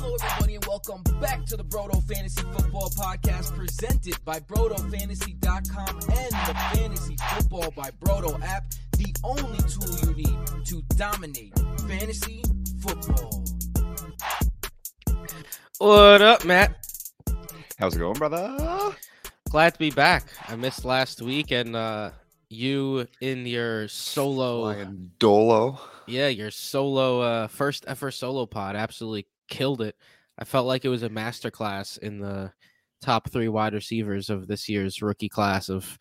Hello, everybody, and welcome back to the Broto Fantasy Football Podcast presented by BrotoFantasy.com and the Fantasy Football by Broto app, the only tool you need to dominate fantasy football. What up, Matt? How's it going, brother? Glad to be back. I missed last week, and uh, you in your solo, Flying Dolo. yeah, your solo uh, first ever solo pod absolutely killed it. I felt like it was a masterclass in the top three wide receivers of this year's rookie class of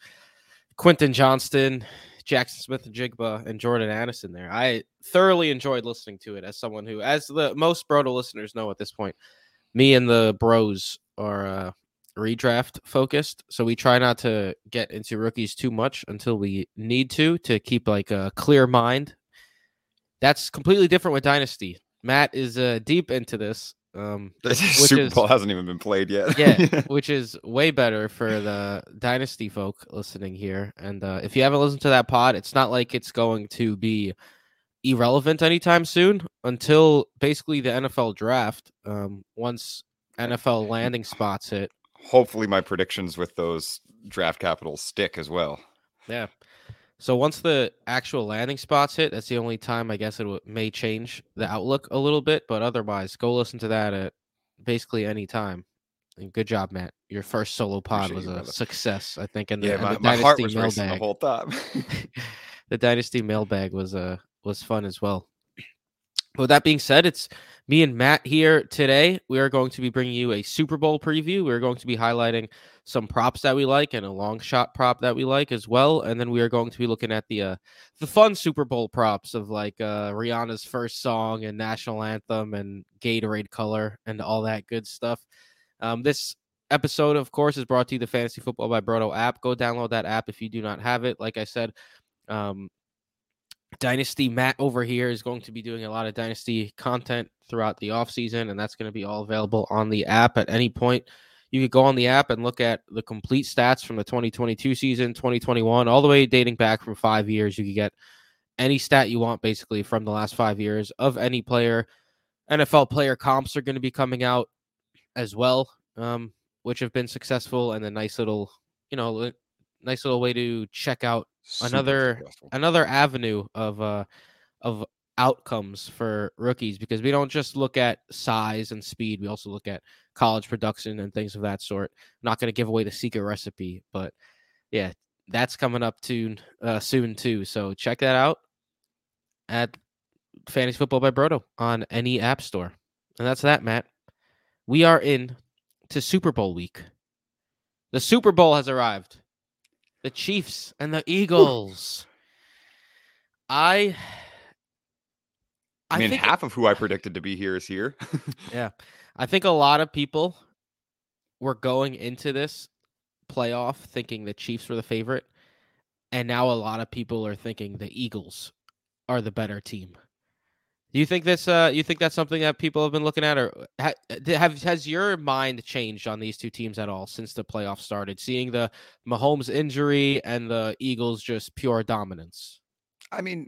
Quentin Johnston, Jaxon Smith-Njigba, and Jordan Addison. There, I thoroughly enjoyed listening to it as someone who, as the most Broto listeners know at this point, me and the bros are uh, redraft focused, so we try not to get into rookies too much until we need to to keep like a clear mind. That's completely different with Dynasty. Matt is uh, deep into this. Um, Super is- Bowl hasn't even been played yet. yeah, which is way better for the dynasty folk listening here. And uh, if you haven't listened to that pod, it's not like it's going to be irrelevant anytime soon until basically the NFL draft. Um, once NFL landing spots hit, Hopefully, my predictions with those draft capitals stick as well. yeah. So once the actual landing spots hit, that's the only time I guess it w- may change the outlook a little bit. But otherwise, go listen to that at basically any time. And good job, Matt. Your first solo pod Appreciate was a success, I think. And the, Yeah, my, the my heart was racing the whole time. the dynasty mailbag was uh was fun as well. With that being said, it's me and Matt here today. We are going to be bringing you a Super Bowl preview. We're going to be highlighting some props that we like and a long shot prop that we like as well. And then we are going to be looking at the uh, the fun Super Bowl props of like uh, Rihanna's first song and national anthem and Gatorade color and all that good stuff. Um, this episode, of course, is brought to you the Fantasy Football by Broto app. Go download that app if you do not have it. Like I said, um, Dynasty Matt over here is going to be doing a lot of Dynasty content throughout the offseason, and that's going to be all available on the app at any point. You could go on the app and look at the complete stats from the 2022 season, 2021, all the way dating back from five years. You could get any stat you want basically from the last five years of any player. NFL player comps are going to be coming out as well, um, which have been successful and a nice little, you know, nice little way to check out Super Another- successful. another avenue of uh of outcomes for rookies because we don't just look at size and speed we also look at college production and things of that sort. Not going to give away the secret recipe but yeah that's coming up to uh, soon too so check that out at fantasy football by broto on any app store. And that's that matt. We are in to super bowl week. The super bowl has arrived the chiefs and the eagles I I mean, think half of who I predicted to be here is here. yeah. I think a lot of people were going into this playoff thinking the Chiefs were the favorite, and now a lot of people are thinking the Eagles are the better team. Do you think this? Uh, you think that's something that people have been looking at, or ha- have has your mind changed on these two teams at all since the playoffs started? Seeing the Mahomes injury and the Eagles just pure dominance. I mean,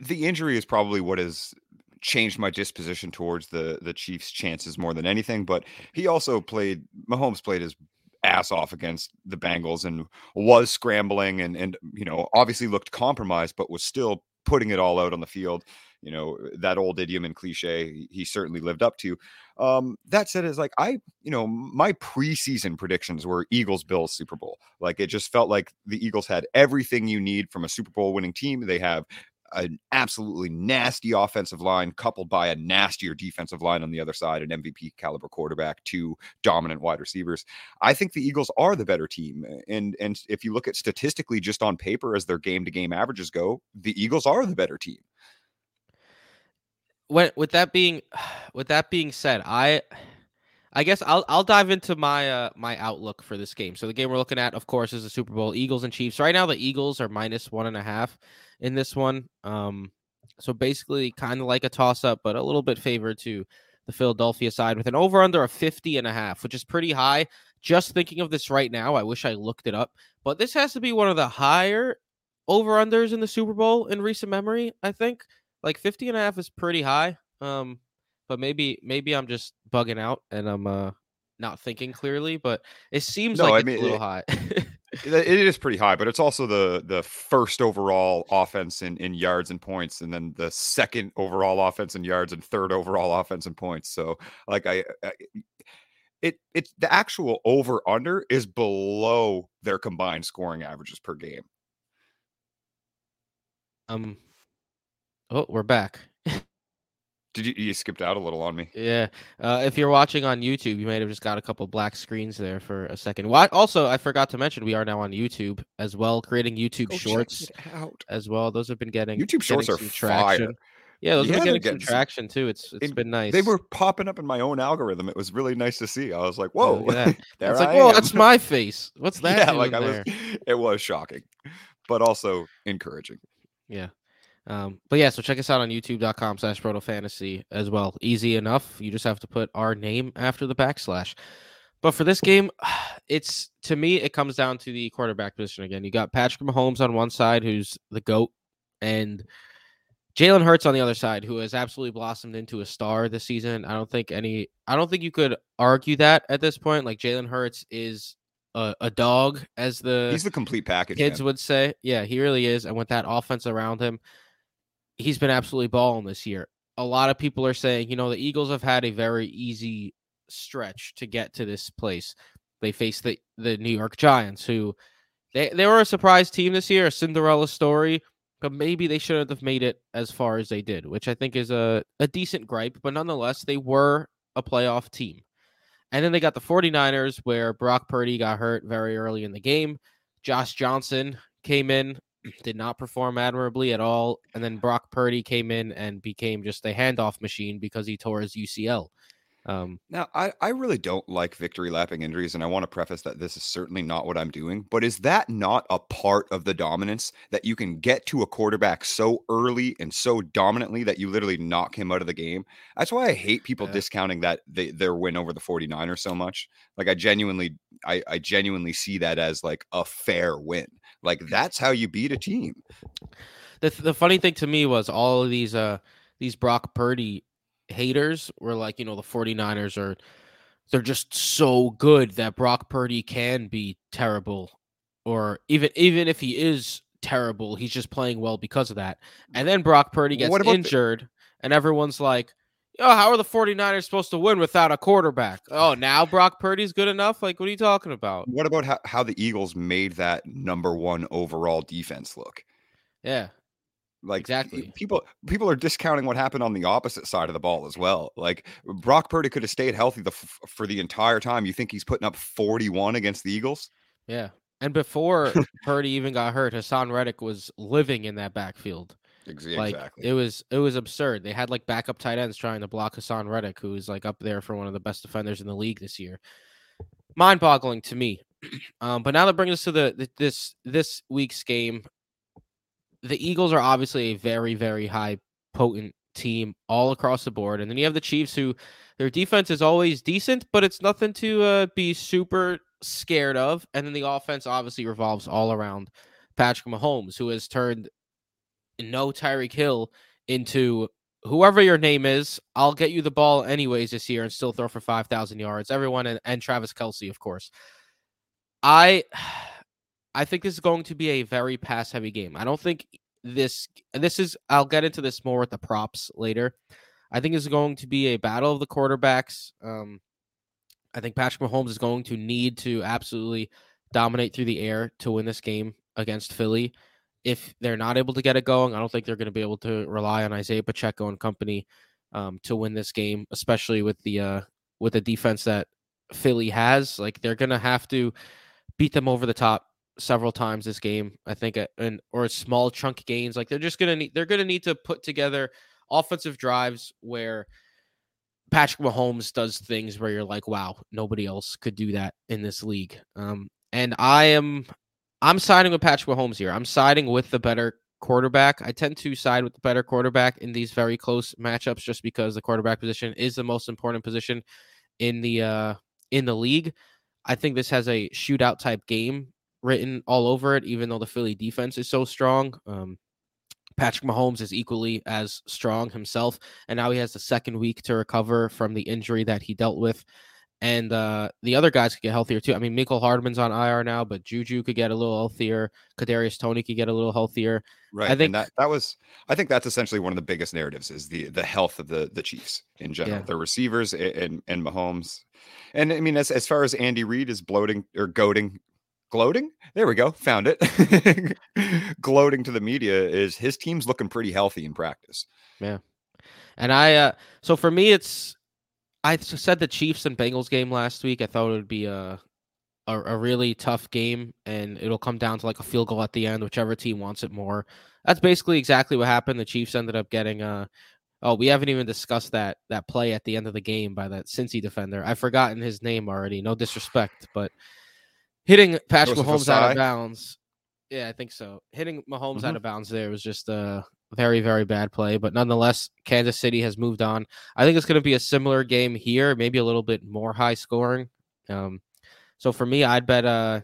the injury is probably what has changed my disposition towards the the Chiefs' chances more than anything. But he also played. Mahomes played his ass off against the Bengals and was scrambling and and you know obviously looked compromised, but was still putting it all out on the field. You know that old idiom and cliche he- certainly lived up to. Um, that said, is like I, you know, my preseason predictions were Eagles Bills Super Bowl. Like it just felt like the Eagles had everything you need from a Super Bowl winning team. They have an absolutely nasty offensive line coupled by a nastier defensive line on the other side, an MVP caliber quarterback, two dominant wide receivers. I think the Eagles are the better team. And and if you look at statistically just on paper as their game to game averages go, the Eagles are the better team. With that being with that being said, I I guess I'll I'll dive into my uh my outlook for this game. So the game we're looking at, of course, is the Super Bowl Eagles and Chiefs. Right now, the Eagles are minus one and a half in this one. Um, so basically, kind of like a toss up, but a little bit favored to the Philadelphia side with an over under of 50 and a half, which is pretty high. Just thinking of this right now, I wish I looked it up, but this has to be one of the higher over unders in the Super Bowl in recent memory. I think like 50 and a half is pretty high. Um, but maybe maybe I'm just bugging out and I'm uh not thinking clearly. But it seems No, like I it's mean, a little it- high. It is pretty high, but it's also the the first overall offense in, in yards and points, and then the second overall offense in yards and third overall offense in points. So, like I, I it it the actual over under is below their combined scoring averages per game. um, oh, we're back. Did you you skipped out a little on me? Yeah. Uh, if you're watching on YouTube, you might have just got a couple black screens there for a second. Why? Also, I forgot to mention we are now on YouTube as well, creating YouTube Go Shorts out. as well. Those have been getting YouTube Shorts getting are some fire. Yeah, those Yeah, they're getting, getting some traction too. It's it's And been nice. They were popping up in my own algorithm. It was really nice to see. I was like, "Whoa!" look at that. there it's like, whoa, that's my face. What's that? yeah, like I was. It was shocking, but also encouraging. Yeah. Um, but yeah, so check us out on youtube.com slash broto fantasy as well. Easy enough. You just have to put our name after the backslash. But for this game, it's to me, it comes down to the quarterback position again. You got Patrick Mahomes on one side, who's the GOAT, and Jalen Hurts on the other side, who has absolutely blossomed into a star this season. I don't think any I don't think you could argue that at this point. Like Jalen Hurts is a, a dog, as the He's the complete package. kids man. would say. Yeah, he really is. And with that offense around him, he's been absolutely balling this year. A lot of people are saying, you know, the Eagles have had a very easy stretch to get to this place. They faced the, the New York Giants, who they, they were a surprise team this year, a Cinderella story, but maybe they shouldn't have made it as far as they did, which I think is a, a decent gripe. But nonetheless, they were a playoff team. And then they got the 49ers, where Brock Purdy got hurt very early in the game. Josh Johnson came in, did not perform admirably at all. And then Brock Purdy came in and became just a handoff machine because he tore his UCL. Um, Now, I, I really don't like victory lapping injuries, and I want to preface that this is certainly not what I'm doing. But is that not a part of the dominance that you can get to a quarterback so early and so dominantly that you literally knock him out of the game? That's why I hate people Yeah. discounting that they, their win over the 49ers so much. Like I genuinely, I, I genuinely see that as like a fair win. Like that's how you beat a team. the the funny thing to me was all of these uh these Brock Purdy haters were like, you know, the 49ers are they're just so good that Brock Purdy can be terrible or even even if he is terrible, he's just playing well because of that. And then Brock Purdy gets about the- injured and everyone's like, "Oh, how are the 49ers supposed to win without a quarterback?" Oh, now Brock Purdy's good enough? Like what are you talking about? What about how, how the Eagles made that number one overall defense look? Yeah. Like Exactly. people people are discounting what happened on the opposite side of the ball as well. Like Brock Purdy could have stayed healthy the, f- for the entire time. You think he's putting up 41 against the Eagles? Yeah. And before Purdy even got hurt, Haason Reddick was living in that backfield. Like it was it was absurd. They had like backup tight ends trying to block Haason Reddick, who's like up there for one of the best defenders in the league this year. Mind boggling to me. Um, but now that brings us to the, the this this week's game. The Eagles are obviously a very, very high potent team all across the board. And then you have the Chiefs who their defense is always decent, but it's nothing to uh, be super scared of. And then the offense obviously revolves all around Patrick Mahomes, who has turned no Tyreek Hill into whoever your name is. I'll get you the ball anyways this year and still throw for 5,000 yards. Everyone and, and Travis Kelce, of course. I. I think this is going to be a very pass heavy game. I don't think this this is I'll get into this more with the props later. I think it's going to be a battle of the quarterbacks. Um, I think Patrick Mahomes is going to need to absolutely dominate through the air to win this game against Philly. If they're not able to get it going, I don't think they're going to be able to rely on Isaiah Pacheco and company um, to win this game, especially with the uh, with the defense that Philly has. Like they're going to have to beat them over the top several times this game. I think, and or small chunk gains. Like they're just gonna need they're gonna need to put together offensive drives where Patrick Mahomes does things where you're like, wow, nobody else could do that in this league. Um, and I am I'm siding with Patrick Mahomes here. I'm siding with the better quarterback. I tend to side with the better quarterback in these very close matchups just because the quarterback position is the most important position in the uh in the league. I think this has a shootout type game written all over it, even though the Philly defense is so strong. Um, Patrick Mahomes is equally as strong himself, and now he has the second week to recover from the injury that he dealt with. And uh, the other guys could get healthier too. I mean, Mecole Hardman's on IR now, but Juju could get a little healthier. Kadarius Toney could get a little healthier. Right. I think that that was. I think that's essentially one of the biggest narratives is the the health of the the Chiefs in general, yeah. the receivers and and Mahomes. And I mean, as as far as Andy Reid is bloating or goading gloating there we go found it gloating to the media is his team's looking pretty healthy in practice yeah and i uh so for me it's i said the chiefs and bengals game last week i thought it would be a, a a, really tough game and it'll come down to like a field goal at the end whichever team wants it more that's basically exactly what happened the chiefs ended up getting uh Oh, we haven't even discussed that that play at the end of the game by that Cincy defender. I've forgotten his name already. No disrespect, but hitting Patrick Mahomes out of bounds. Yeah, I think so. Hitting Mahomes mm-hmm. out of bounds there was just a very, very bad play. But nonetheless, Kansas City has moved on. I think it's going to be a similar game here, maybe a little bit more high scoring. Um, so for me, I'd bet. Uh,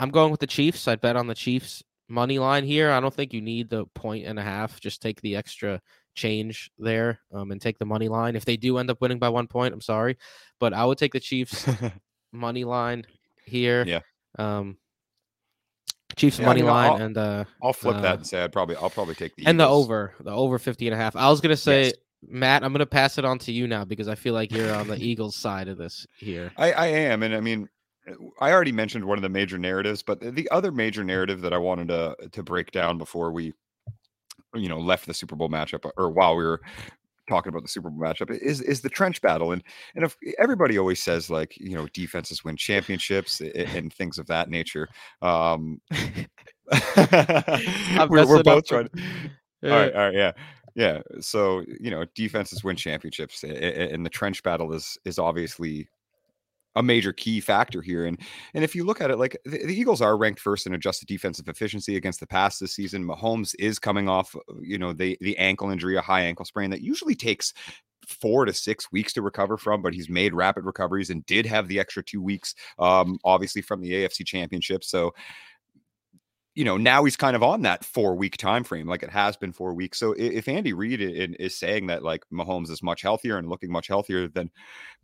I'm going with the Chiefs. I'd bet on the Chiefs money line here. I don't think you need the point and a half. Just take the extra change there um, and take the money line. If they do end up winning by one point, I'm sorry, but I would take the Chiefs money line here. Yeah. Um, Chiefs yeah, money I mean, line I'll, and uh, I'll flip uh, that and say I'd probably I'll probably take the and the over the over 50 and a half. I was gonna say yes. Matt, I'm gonna pass it on to you now because I feel like you're on the Eagles side of this here. I, I am, and I mean, I already mentioned one of the major narratives, but the other major narrative that I wanted to to break down before we, you know, left the Super Bowl matchup or while we were talking about the Super Bowl matchup is is the trench battle, and and if everybody always says like you know defenses win championships and, and things of that nature. Um, we're, we're both trying. To, all right, all right, yeah, yeah. So you know defenses win championships, and the trench battle is is obviously a major key factor here. And and if you look at it, like the, the, Eagles are ranked first in adjusted defensive efficiency against the pass this season. Mahomes is coming off, uh, you know, the the ankle injury, a high ankle sprain that usually takes four to six weeks to recover from, but he's made rapid recoveries and did have the extra two weeks, um, obviously from the AFC Championship. So you know now he's kind of on that four week time frame like it has been four weeks. So if andy reid is saying that like mahomes is much healthier and looking much healthier then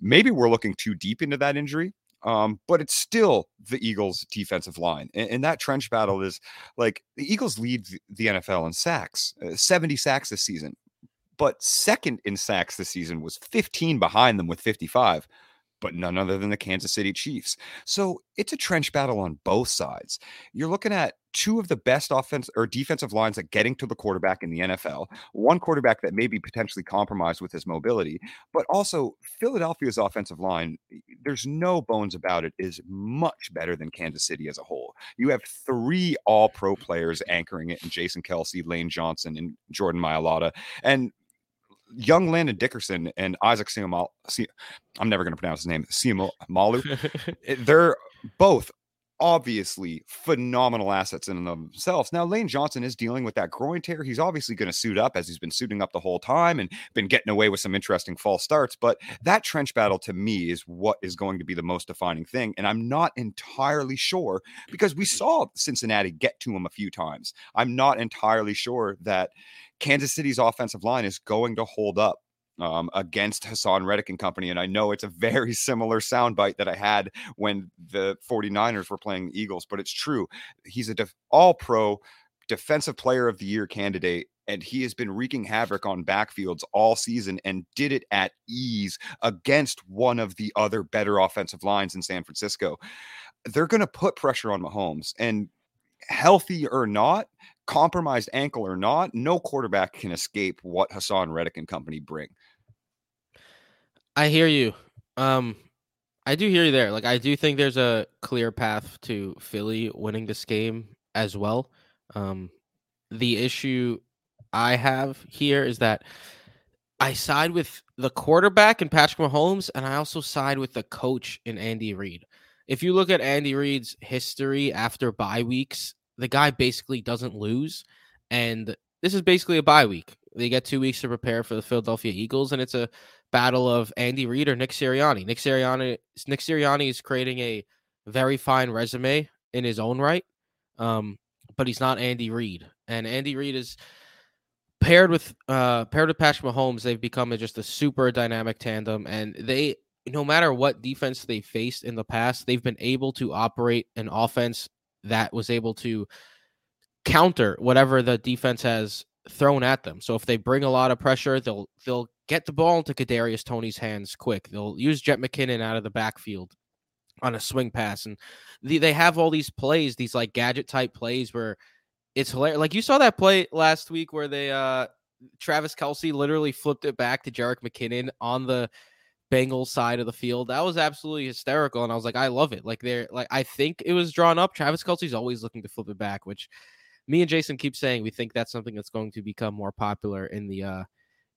maybe we're looking too deep into that injury um, but it's still the eagles defensive line and, and, that trench battle is like the eagles lead the nfl in sacks uh, 70 sacks this season but second in sacks this season was 15 behind them with 55 but none other than the Kansas City Chiefs. So it's a trench battle on both sides. You're looking at two of the best offense or defensive lines at getting to the quarterback in the NFL. One quarterback that may be potentially compromised with his mobility, but also Philadelphia's offensive line, there's no bones about it, is much better than Kansas City as a whole. You have three all pro players anchoring it in Jason Kelce, Lane Johnson, and Jordan Mailata. And young Landon Dickerson and Isaac Seumalo, I'm never going to pronounce his name, Seumalo, eh, they're both obviously phenomenal assets in themselves. Now, Lane Johnson is dealing with that groin tear. He's obviously going to suit up as he's been suiting up the whole time and been getting away with some interesting false starts. But that trench battle to me is what is going to be the most defining thing. And I'm not entirely sure because we saw Cincinnati get to him a few times. I'm not entirely sure that Kansas City's offensive line is going to hold up um, against Haason Reddick and company. And I know it's a very similar soundbite that I had when the 49ers were playing Eagles, but it's true. He's a def- all pro defensive player of the year candidate. And he has been wreaking havoc on backfields all season and did it at ease against one of the other better offensive lines in San Francisco. They're going to put pressure on Mahomes. And healthy or not, compromised ankle or not, no quarterback can escape what Haason Reddick and company bring. I hear you. Um, I do hear you there. Like, I do think there's a clear path to Philly winning this game as well. Um, the issue I have here is that I side with the quarterback and Patrick Mahomes, and I also side with the coach in Andy Reid. If you look at Andy Reid's history after bye weeks, the guy basically doesn't lose. And this is basically a bye week. They get two weeks to prepare for the Philadelphia Eagles, and it's a battle of Andy Reid or Nick Sirianni. Nick Sirianni, Nick Sirianni is creating a very fine resume in his own right, um, but he's not Andy Reid. And Andy Reid is paired with uh paired with Patrick Mahomes, they've become just a super dynamic tandem, and they no matter what defense they faced in the past, they've been able to operate an offense that was able to counter whatever the defense has thrown at them. So if they bring a lot of pressure, they'll they'll get the ball into Kadarius Toney's hands quick. They'll use Jet McKinnon out of the backfield on a swing pass, and the, they have all these plays, these like gadget type plays where it's hilarious. Like you saw that play last week where they uh Travis Kelce literally flipped it back to Jerick McKinnon on the Bengals side of the field. That was absolutely hysterical. And I was like, I love it. Like they're like I think it was drawn up. Travis Kelce's always looking to flip it back, which me and Jason keep saying we think that's something that's going to become more popular in the uh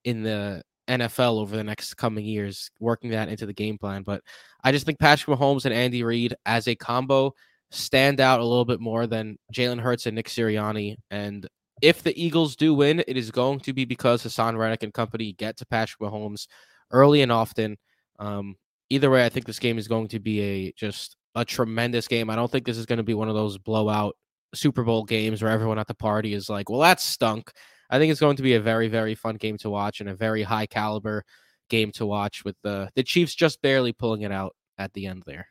in the NFL over the next coming years, working that into the game plan. But I just think Patrick Mahomes and Andy Reid as a combo stand out a little bit more than Jalen Hurts and Nick Sirianni. And if the Eagles do win, it is going to be because Haason Reddick and company get to Patrick Mahomes early and often. Um, either way, I think this game is going to be a just a tremendous game. I don't think this is going to be one of those blowout Super Bowl games where everyone at the party is like, "Well, that stunk." I think it's going to be a very, very fun game to watch and a very high caliber game to watch with the the Chiefs just barely pulling it out at the end there.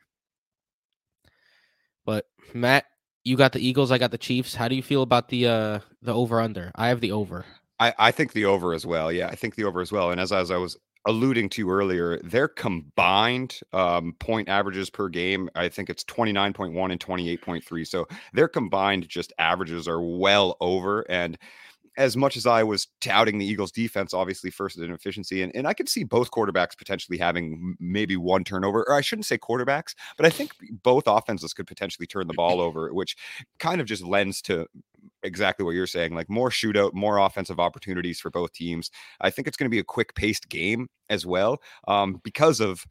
But Matt, you got the Eagles, I got the Chiefs. How do you feel about the uh the over under? I have the over. I, I think the over as well. Yeah, I think the over as well. And as, as I was alluding to earlier, their combined um, point averages per game, I think it's 29.1 and 28.3. So their combined just averages are well over. And as much as I was touting the Eagles defense, obviously first in efficiency, and, and I could see both quarterbacks potentially having maybe one turnover, or I shouldn't say quarterbacks, but I think both offenses could potentially turn the ball over, which kind of just lends to exactly what you're saying like more shootout more offensive opportunities for both teams. I think it's going to be a quick paced game as well um, because of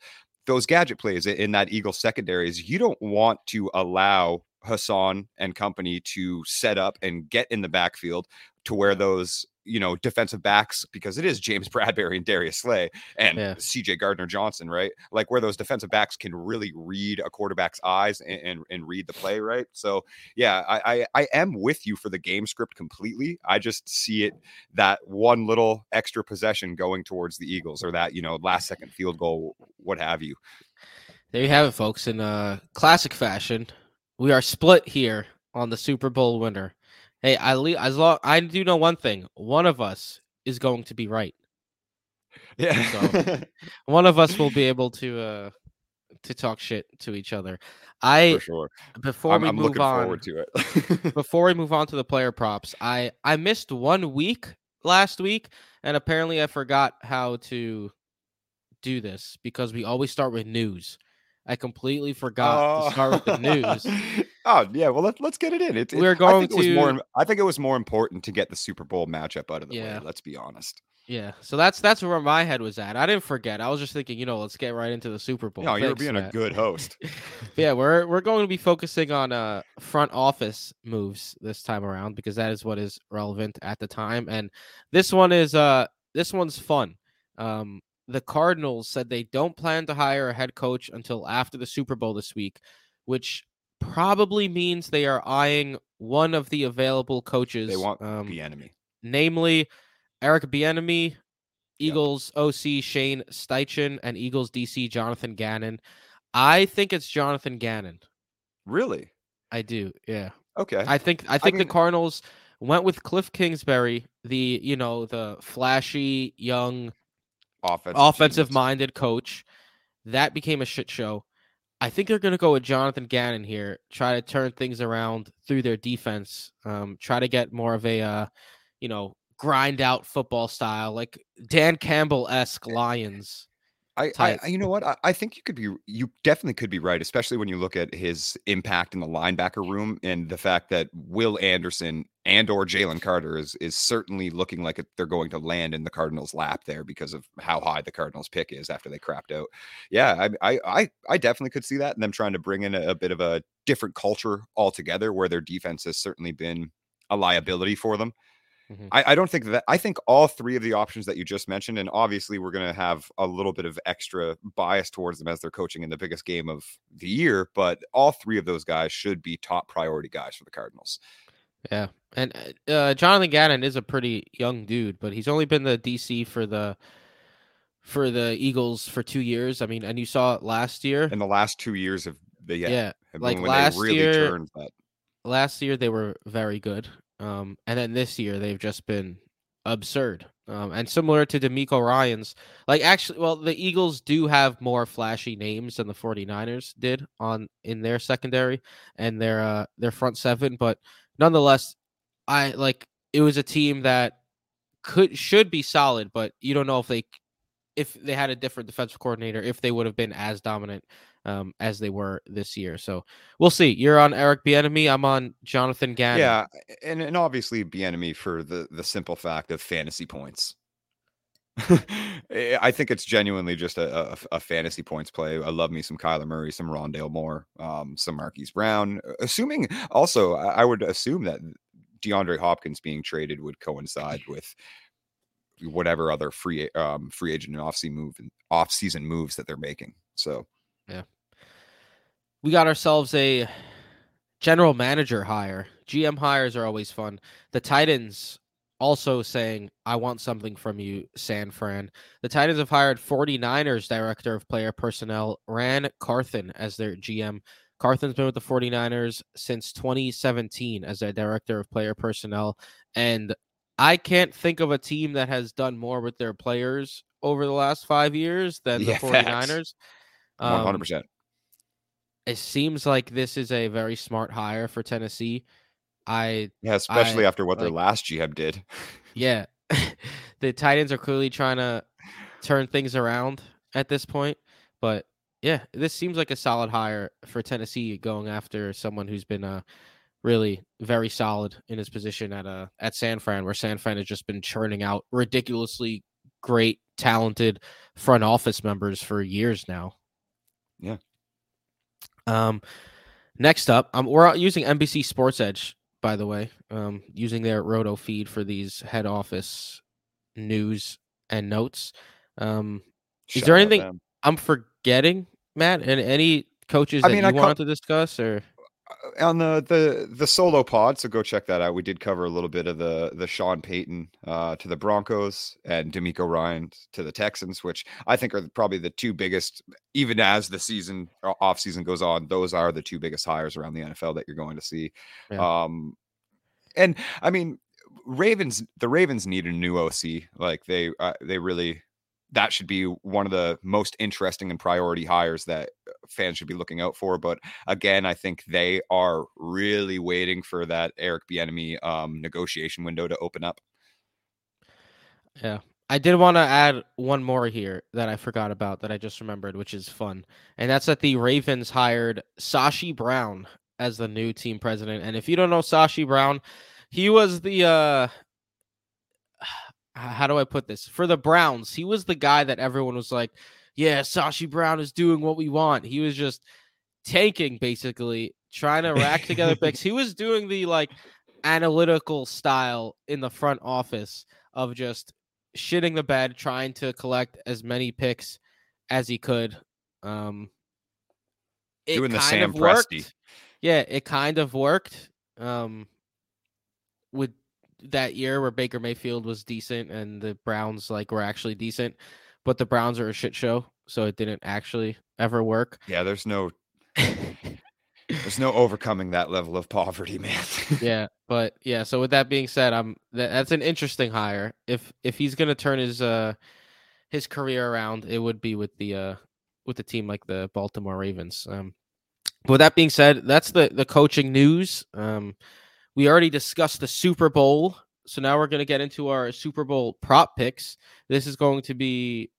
those gadget plays in that eagle secondaries you don't want to allow Haason and company to set up and get in the backfield to where those you know defensive backs because it is James Bradberry and Darius Slay and yeah. CJ Gardner Johnson, right? Like where those defensive backs can really read a quarterback's eyes and, and, and read the play, right? So yeah, I, I, I am with you for the game script completely. I just see it that one little extra possession going towards the Eagles or that you know last second field goal, what have you. There you have it, folks. In uh, classic fashion, we are split here on the Super Bowl winner. Hey, I le- as long I do know one thing. One of us is going to be right. Yeah. So one of us will be able to uh to talk shit to each other. I for sure. Before I'm, we I'm move on, forward to it. before we move on to the player props, I I missed one week last week, and apparently I forgot how to do this because we always start with news. I completely forgot to start with the news. oh yeah, well let, let's get it in. It, We're going to. It was more, I think it was more important to get the Super Bowl matchup out of the Yeah. way. Let's be honest. Yeah, so that's that's where my head was at. I didn't forget. I was just thinking, you know, let's get right into the Super Bowl. No, you're Thanks, being a good host. yeah, we're we're going to be focusing on uh front office moves this time around because that is what is relevant at the time. And this one is uh this one's fun. Um the Cardinals said they don't plan to hire a head coach until after the Super Bowl this week, which probably means they are eyeing one of the available coaches. They want um, the enemy. namely Eric Bieniemy, Eagles OC Shane Steichen, and Eagles DC Jonathan Gannon. I think it's Jonathan Gannon. Really? I do. Yeah. Okay. I think I think mean- the Cardinals went with Cliff Kingsbury, the you know the flashy young offensive offensive minded coach. That became a shit show. I think they're going to go with Jonathan Gannon here, try to turn things around through their defense, um, try to get more of a, uh, you know, grind out football style, like Dan Campbell esque Lions. I, I. I- you know what? I, I think you could be, you definitely could be right, especially when you look at his impact in the linebacker room and the fact that Will Anderson and or Jalen Carter is is certainly looking like they're going to land in the Cardinals' lap there because of how high the Cardinals' pick is after they crapped out. Yeah, I, I, I, I definitely could see that, and them trying to bring in a, a bit of a different culture altogether, where their defense has certainly been a liability for them. Mhm. I, I don't think that I think all three of the options that you just mentioned, and obviously we're going to have a little bit of extra bias towards them as they're coaching in the biggest game of the year, but all three of those guys should be top priority guys for the Cardinals. Yeah, and uh, uh, Jonathan Gannon is a pretty young dude, but he's only been the DC for the for the Eagles for two years. I mean, and you saw it last year. In the last two years of the yeah, yeah, like last they really year- last year they were very good. Um, and then this year they've just been absurd. Um, and similar to DeMeco Ryans, like actually, well, the Eagles do have more flashy names than the 49ers did on in their secondary and their uh their front seven, but nonetheless, I like it was a team that could should be solid, but you don't know if they if they had a different defensive coordinator, if they would have been as dominant um, as they were this year. So we'll see. You're on Eric Bieniemy. I'm on Jonathan Gannon. Yeah, and and obviously enemy for the the simple fact of fantasy points. Eh, I think it's genuinely just a, a, a fantasy points play. I love me some Kyler Murray, some Rondale Moore, um, some Marquise Brown. Assuming also, I would assume that DeAndre Hopkins being traded would coincide with whatever other free um, free agent and off season move off season moves that they're making. So yeah, we got ourselves a general manager hire. GM hires are always fun. The Titans also saying, I want something from you, San Fran. The Titans have hired 49ers director of player personnel, Ran Carthon, as their GM. Carthon's been with the 49ers since 2017 as their director of player personnel. And I can't think of a team that has done more with their players over the last five years than Yeah, the 49ers. Um, hundred percent. it seems like this is a very smart hire for Tennessee. I Yeah, especially I, after what their last GM did. yeah, the Titans are clearly trying to turn things around at this point, but yeah, this seems like a solid hire for Tennessee going after someone who's been uh really very solid in his position at uh at San Fran, where San Fran has just been churning out ridiculously great, talented front office members for years now. Yeah. Um, next up, um, we're using NBC Sports Edge, by the way, um, using their Roto feed for these head office news and notes. Um, Is there anything-. I'm forgetting, Matt, and any coaches I that mean, you I co- wanted to discuss, or on the the the solo pod so go check that out. We did cover a little bit of the the sean payton uh to the broncos and DeMeco ryan to the texans which i think are probably the two biggest even as the season or off season goes on those are the two biggest hires around the nfl that you're going to see. Yeah. um and i mean ravens the ravens need a new oc like they uh, they really that should be one of the most interesting and priority hires that uh, fans should be looking out for. But again, I think they are really waiting for that Eric Bieniemy um, negotiation window to open up. Yeah. I did want to add one more here that I forgot about that I just remembered, which is fun. And that's that the Ravens hired Sashi Brown as the new team president. And if you don't know Sashi Brown, he was the uh how do I put this? For the Browns, he was the guy that everyone was like, "Yeah, Sashi Brown is doing what we want." He was just tanking basically, trying to rack together picks. He was doing the like analytical style in the front office of just shitting the bed, trying to collect as many picks as he could. Um, it Doing the kind Sam of worked. Presti. Yeah, it kind of worked. Um, with that year where Baker Mayfield was decent and the Browns like were actually decent, but the Browns are a shit show, so it didn't actually ever work. Yeah, there's no there's no overcoming that level of poverty, man. yeah, but yeah. So with that being said, I'm that, that's an interesting hire. If if he's gonna turn his uh his career around, it would be with the uh with the team like the Baltimore Ravens. Um, but with that being said, that's the the coaching news. Um, we already discussed the Super Bowl, so now we're gonna get into our Super Bowl prop picks. This is going to be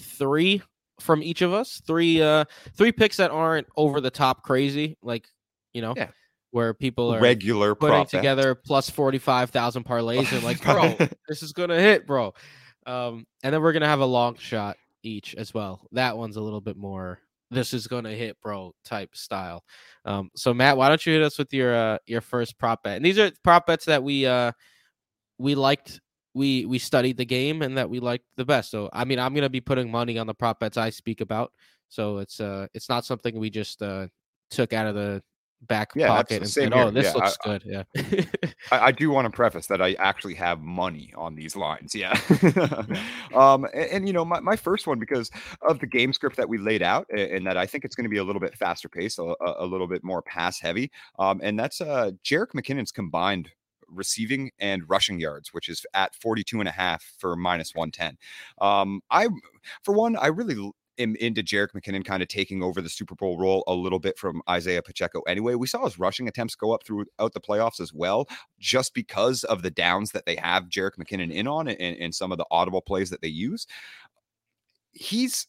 three from each of us. Three uh three picks that aren't over the top crazy, like you know, Yeah. where people are Regular putting together plus 45,000 parlays and like, bro, this is going to hit, bro. Um, and then we're going to have a long shot each as well. That one's a little bit more, this is to hit, bro, type style. Um, so Matt, why don't you hit us with your, uh, your first prop bet? And these are prop bets that we, uh, we liked, we, we studied the game and that we liked the best. So, I mean, I'm to be putting money on the prop bets I speak about. So it's, uh, it's not something we just, uh, took out of the back Yeah, pocket and said, "Oh, this Yeah, looks I- good." Yeah. I, I do want to preface that I actually have money on these lines. Yeah. um, and, and, you know, my, my first one, because of the game script that we laid out, a- and, that I think it's going to be a little bit faster paced, a, a- a little bit more pass heavy. Um, and that's uh, Jerick McKinnon's combined receiving and rushing yards, which is at 42 and a half for minus 110. Um, I, for one, I really am into Jerick McKinnon kind of taking over the Super Bowl role a little bit from Isaiah Pacheco anyway. We saw his rushing attempts go up throughout the playoffs as well, just because of the downs that they have Jerick McKinnon in on and, and some of the audible plays that they use. He's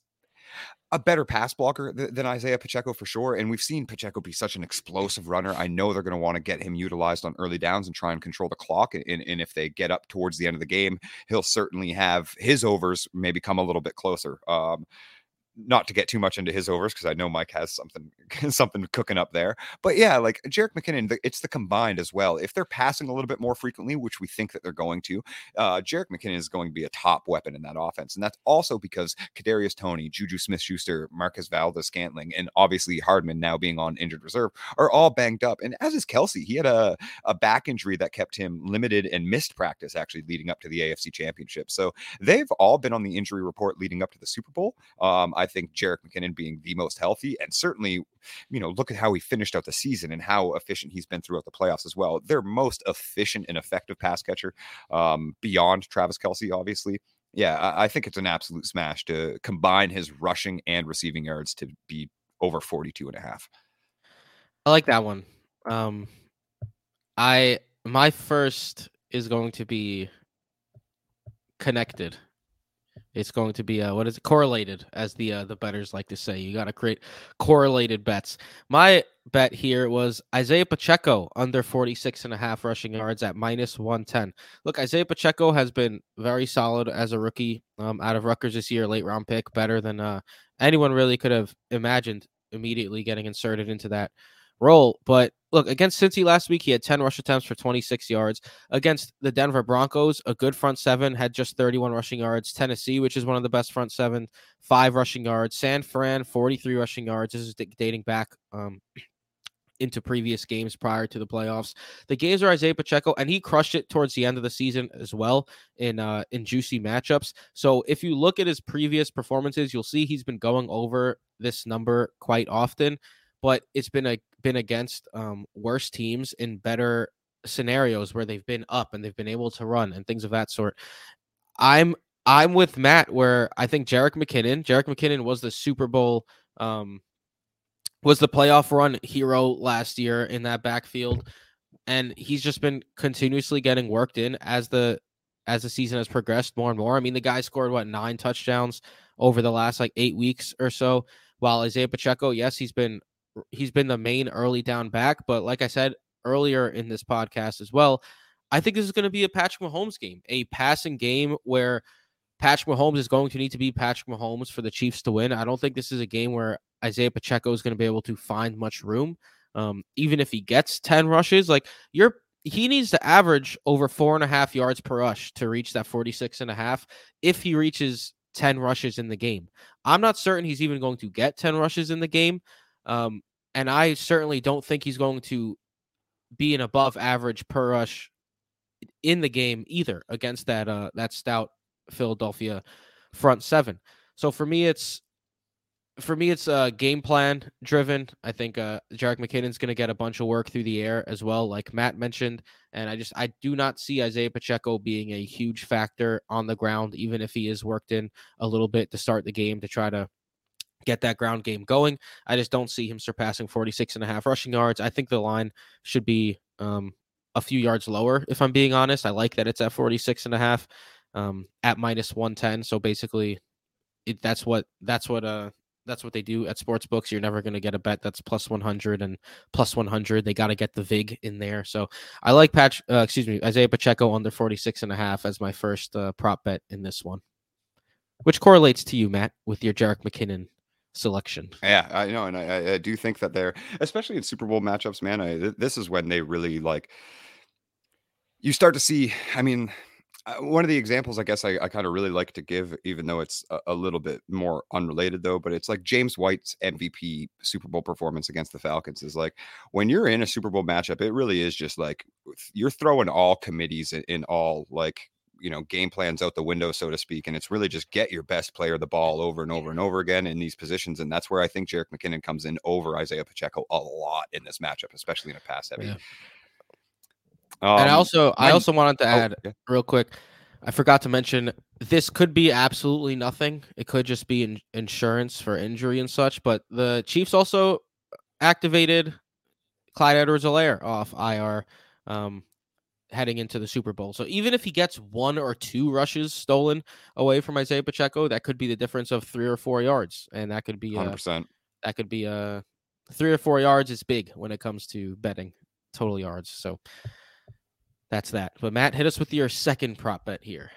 a better pass blocker th- than Isaiah Pacheco for sure. And we've seen Pacheco be such an explosive runner. I know they're going to want to get him utilized on early downs and try and control the clock. And, and if they get up towards the end of the game, he'll certainly have his overs maybe come a little bit closer. Um, not to get too much into his overs because I know Mike has something something cooking up there. But yeah, like Jerick McKinnon, it's the combined as well. If they're passing a little bit more frequently, which we think that they're going to, uh, Jerick McKinnon is going to be a top weapon in that offense, and that's also because Kadarius Toney, Juju Smith-Schuster, Marquez Valdes-Scantling, and obviously Hardman now being on injured reserve are all banged up. And as is Kelce, he had a a back injury that kept him limited and missed practice actually leading up to the AFC Championship. So they've all been on the injury report leading up to the Super Bowl. Um, I think Jerick McKinnon being the most healthy, and certainly, you know, look at how he finished out the season and how efficient he's been throughout the playoffs as well. Their most efficient and effective pass catcher, um, beyond Travis Kelce, obviously. Yeah, I, I think it's an absolute smash to combine his rushing and receiving yards to be over 42 and a half. I like that one. Um, I my first is going to be connected. It's going to be uh, what is it? Correlated, as the uh, the betters like to say. You got to create correlated bets. My bet here was Isaiah Pacheco under 46 and a half rushing yards at minus 110. Look, Isaiah Pacheco has been very solid as a rookie um, out of Rutgers this year, late round pick, better than uh, anyone really could have imagined immediately getting inserted into that role. But look, against Cincy last week, he had 10 rush attempts for 26 yards. Against the Denver Broncos, a good front seven had just 31 rushing yards. Tennessee, which is one of the best front seven, five rushing yards. San Fran, 43 rushing yards. This is dating back um, into previous games prior to the playoffs. The games are Isaiah Pacheco, and he crushed it towards the end of the season as well in uh, in juicy matchups. So if you look at his previous performances, you'll see he's been going over this number quite often but it's been a been against um, worse teams in better scenarios where they've been up and they've been able to run and things of that sort. I'm I'm with Matt where I think Jerick McKinnon, Jerick McKinnon was the Super Bowl um was the playoff run hero last year in that backfield and he's just been continuously getting worked in as the as the season has progressed more and more. I mean the guy scored what nine touchdowns over the last like 8 weeks or so while Isaiah Pacheco, yes, he's been he's been the main early down back. But like I said earlier in this podcast as well, I think this is going to be a Patrick Mahomes game, a passing game where Patrick Mahomes is going to need to be Patrick Mahomes for the Chiefs to win. I don't think this is a game where Isaiah Pacheco is going to be able to find much room. Um, even if he gets 10 rushes, like you're he needs to average over four and a half yards per rush to reach that 46 and a half if he reaches 10 rushes in the game. I'm not certain he's even going to get 10 rushes in the game. Um, and I certainly don't think he's going to be an above average per rush in the game either against that uh that stout Philadelphia front seven. So for me, it's for me it's uh game plan driven. I think uh Jerick McKinnon's going to get a bunch of work through the air as well, like Matt mentioned. And I just I do not see Isaiah Pacheco being a huge factor on the ground, even if he is worked in a little bit to start the game to try to get that ground game going. I just don't see him surpassing 46 and a half rushing yards. I think the line should be um, a few yards lower, if I'm being honest. I like that it's at 46 and a half um, at minus 110. So basically, it, that's what that's what uh that's what they do at sports books. You're never going to get a bet that's plus 100 and plus 100. They got to get the VIG in there. So I like Patch, uh, excuse me, Isaiah Pacheco under 46 and a half as my first uh, prop bet in this one, which correlates to you, Matt, with your Jerick McKinnon selection. Yeah, I know, and I, I do think that they're, especially in Super Bowl matchups, man. I, this is when they really like. You start to see. I mean, uh, one of the examples I guess I, I kind of really like to give, even though it's a, a, little bit more unrelated though, but it's like James White's MVP Super Bowl performance against the Falcons is like when you're in a Super Bowl matchup, it really is just like you're throwing all committees in, in all like you know game plans out the window so to speak and it's really just get your best player the ball over and over and over again in these positions and that's where i think Jerick mckinnon comes in over isaiah pacheco a lot in this matchup especially in a pass heavy yeah. Um, and I also, I also wanted to oh, add oh, real quick. I forgot to mention this could be absolutely nothing. It could just be in, insurance for injury and such. But the Chiefs also activated Clyde Edwards-Helaire off IR um, heading into the Super Bowl. So even if he gets one or two rushes stolen away from Isaiah Pacheco, that could be the difference of three or four yards, and that could be uh, hundred percent. That could be a three or four yards is big when it comes to betting total yards. So that's that. But Matt, hit us with your second prop bet here.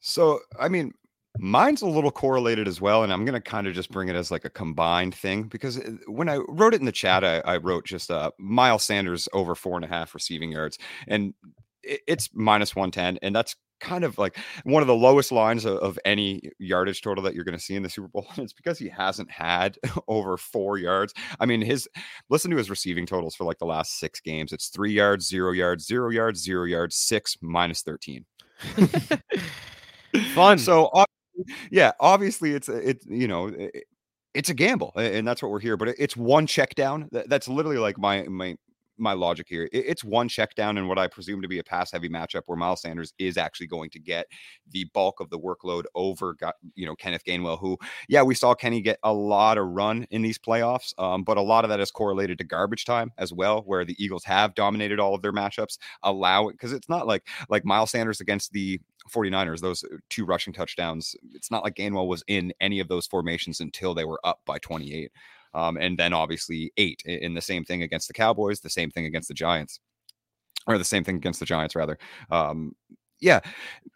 So, I mean, mine's a little correlated as well, and I'm gonna kind of just bring it as like a combined thing because uh, when I wrote it in the chat, I, I wrote just uh, Miles Sanders over four and a half receiving yards, and it's minus 110 and that's kind of like one of the lowest lines of, of any yardage total that you're going to see in the Super Bowl. And it's because he hasn't had over four yards. I mean, his listen to his receiving totals for like the last six games. It's three yards, zero yards, zero yards, zero yards, six minus 13. Fun. So, yeah, obviously it's uh, it, you know, it, it's a gamble and that's what we're here but it's one check down that's literally like my my my logic here. It's one check down in what I presume to be a pass heavy matchup where Miles Sanders is actually going to get the bulk of the workload over, you know, Kenneth Gainwell, who, yeah, we saw Kenny get a lot of run in these playoffs, um, but a lot of that is correlated to garbage time as well, where the Eagles have dominated all of their matchups. Allow it because it's not like like Miles Sanders against the 49ers, those uh, two rushing touchdowns. It's not like Gainwell was in any of those formations until they were up by 28. Um, and then obviously eight in the same thing against the Cowboys, the same thing against the Giants, or the same thing against the Giants, rather. Um, yeah.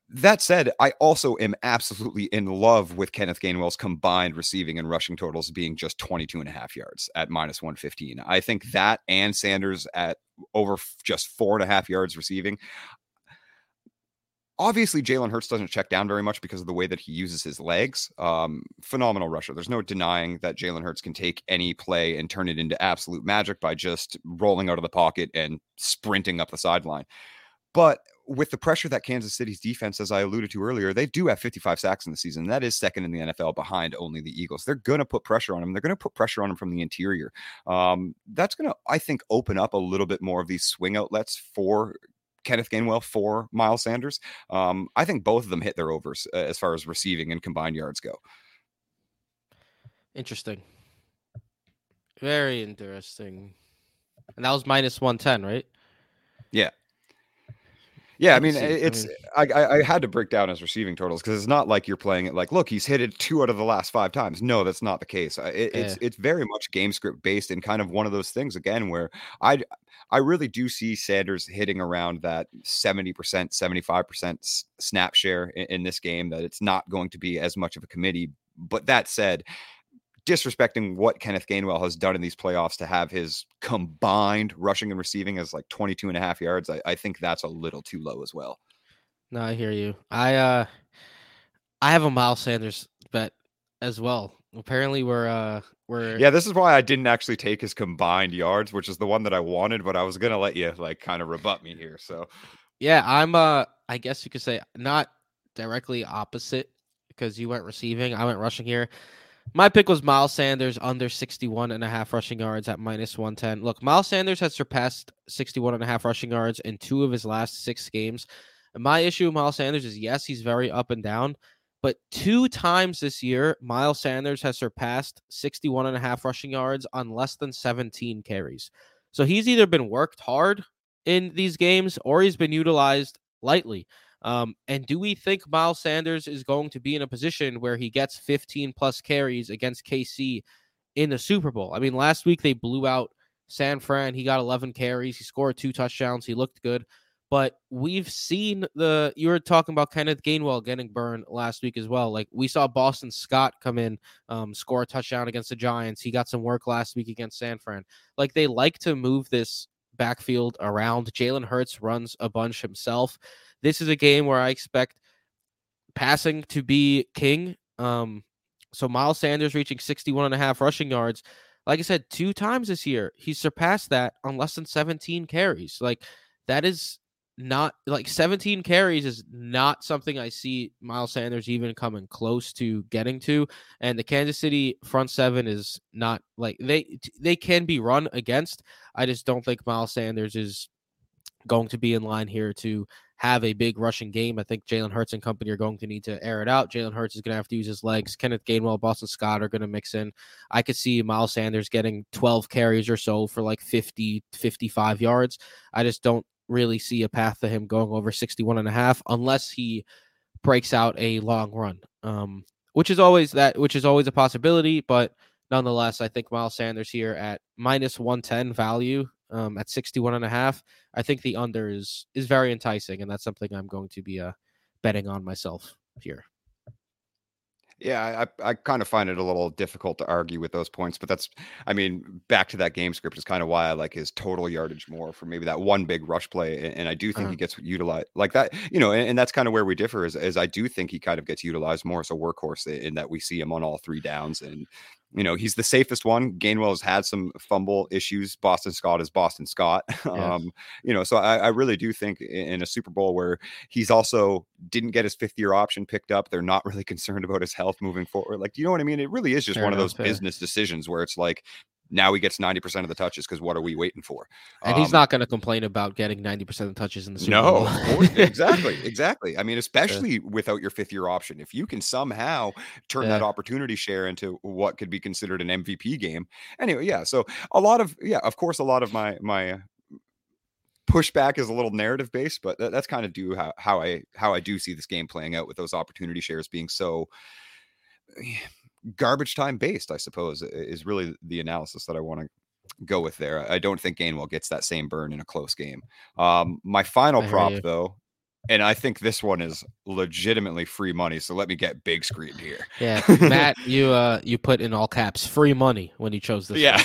That said, I also am absolutely in love with Kenneth Gainwell's combined receiving and rushing totals being just 22 and a half yards at minus 115. I think that and Sanders at over just four and a half yards receiving obviously Jalen Hurts doesn't check down very much because of the way that he uses his legs. Um, phenomenal rusher. There's no denying that Jalen Hurts can take any play and turn it into absolute magic by just rolling out of the pocket and sprinting up the sideline. But with the pressure that Kansas City's defense, as I alluded to earlier, they do have 55 sacks in the season. That is second in the NFL behind only the Eagles. They're going to put pressure on them. They're going to put pressure on them from the interior. Um, that's going to, I think, open up a little bit more of these swing outlets for Kenneth Gainwell for Miles Sanders. Um, I think both of them hit their overs uh, as far as receiving and combined yards go. Interesting. Very interesting. And that was minus 110, right? Yeah. Yeah, I mean, it's I, I, I had to break down his receiving totals because it's not like you're playing it like, look, he's hit it two out of the last five times. No, that's not the case. It, yeah. It's it's very much game script based and kind of one of those things again where I I really do see Sanders hitting around that seventy percent, seventy five percent snap share in, in this game. That it's not going to be as much of a committee. But that said, disrespecting what Kenneth Gainwell has done in these playoffs to have his combined rushing and receiving as like 22 and a half yards, I, I think that's a little too low as well. No, I hear you. I uh I have a Miles Sanders bet as well. Apparently we're uh we're Yeah, this is why I didn't actually take his combined yards, which is the one that I wanted, but I was gonna let you like kind of rebut me here. So yeah, I'm uh I guess you could say not directly opposite because you went receiving, I went rushing here. My pick was Miles Sanders under 61 and a half rushing yards at minus 110. Look, Miles Sanders has surpassed 61 and a half rushing yards in two of his last six games. And my issue with Miles Sanders is yes, he's very up and down, but two times this year, Miles Sanders has surpassed 61 and a half rushing yards on less than 17 carries. So he's either been worked hard in these games or he's been utilized lightly. Um, and do we think Miles Sanders is going to be in a position where he gets 15 plus carries against KC in the Super Bowl? I mean, last week they blew out San Fran. He got 11 carries. He scored two touchdowns. He looked good. But we've seen the you were talking about Kenneth Gainwell getting burned last week as well. Like we saw Boston Scott come in, um, score a touchdown against the Giants. He got some work last week against San Fran. Like they like to move this backfield around. Jalen Hurts runs a bunch himself this is a game where I expect passing to be king. Um, so Miles Sanders reaching 61 and a half rushing yards. Like I said, two times this year, he surpassed that on less than 17 carries. Like that is not like 17 carries is not something I see Miles Sanders even coming close to getting to. And the Kansas City front seven is not like they they can be run against. I just don't think Miles Sanders is going to be in line here to have a big rushing game. I think Jalen Hurts and company are going to need to air it out. Jalen Hurts is going to have to use his legs. Kenneth Gainwell, Boston Scott are going to mix in. I could see Miles Sanders getting 12 carries or so for like 50, 55 yards. I just don't really see a path to him going over 61 and a half unless he breaks out a long run. Um, which is always that which is always a possibility, but nonetheless, I think Miles Sanders here at minus 110 value um, at 61 and a half. I think the under is is very enticing, and that's something I'm going to be uh, betting on myself here. Yeah, I, I kind of find it a little difficult to argue with those points, but that's, I mean, back to that game script is kind of why I like his total yardage more for maybe that one big rush play, and, and I do think Uh-huh. he gets utilized like that, you know, and, and that's kind of where we differ is, is I do think he kind of gets utilized more as a workhorse in, in that we see him on all three downs, and you know he's the safest one. Gainwell has had some fumble issues. Boston Scott is Boston Scott, um, you know, so I, I really do think in, a Super Bowl where he's also didn't get his fifth year option picked up. They're not really concerned about his health moving forward. Like, do you know what I mean? It really is just Fair one of those yeah. business decisions where it's like, now he gets 90% of the touches because what are we waiting for? And he's Um, not going to complain about getting 90% of the touches in the Super no, Bowl. exactly, exactly. I mean, especially without your fifth year option, if you can somehow turn that opportunity share into what could be considered an MVP game. Anyway, yeah. So a lot of yeah, of course, a lot of my my pushback is a little narrative based, but that, that's kind of do how how I how I do see this game playing out with those opportunity shares being so garbage time based. I suppose is really the analysis that I want to go with there. I don't think Gainwell gets that same burn in a close game. Um, my final prop, you. though, and I think this one is legitimately free money. So let me get big screen here. yeah, Matt, you uh you put in all caps free money when you chose this. yeah,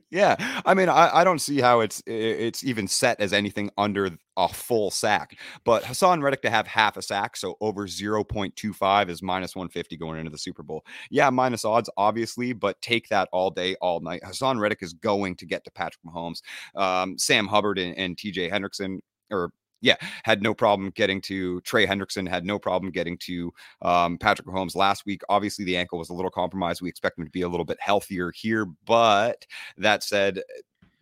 yeah. I mean, I, I don't see how it's it's even set as anything under a full sack. But Haason Reddick to have half a sack, so over 0.25 is minus 150 going into the Super Bowl. Yeah, minus odds, obviously, but take that all day, all night. Haason Reddick is going to get to Patrick Mahomes. Um, Sam Hubbard and, and TJ Hendrickson, or yeah, had no problem getting to Trey Hendrickson, had no problem getting to um, Patrick Mahomes last week. Obviously, the ankle was a little compromised. We expect him to be a little bit healthier here. But that said,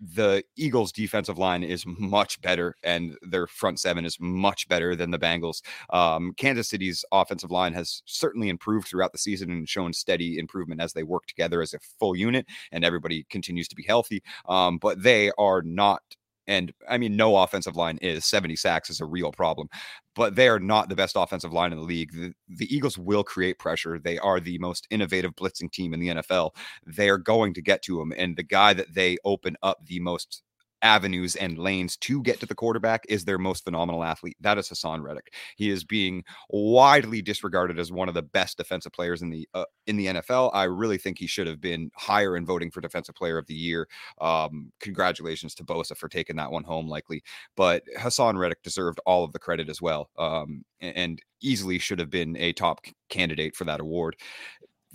the Eagles' defensive line is much better, and their front seven is much better than the Bengals. Um, Kansas City's offensive line has certainly improved throughout the season and shown steady improvement as they work together as a full unit, and everybody continues to be healthy. Um, but they are not and I mean, no offensive line is 70 sacks is a real problem, but they are not the best offensive line in the league. The, the Eagles will create pressure. They are the most innovative blitzing team in the NFL. They are going to get to him. And the guy that they open up the most avenues and lanes to get to the quarterback is their most phenomenal athlete. That is Haason Reddick. He is being widely disregarded as one of the best defensive players in the uh, in the NFL. I really think he should have been higher in voting for defensive player of the year. Um, congratulations to Bosa for taking that one home, likely. But Haason Reddick deserved all of the credit as well, um, and easily should have been a top candidate for that award.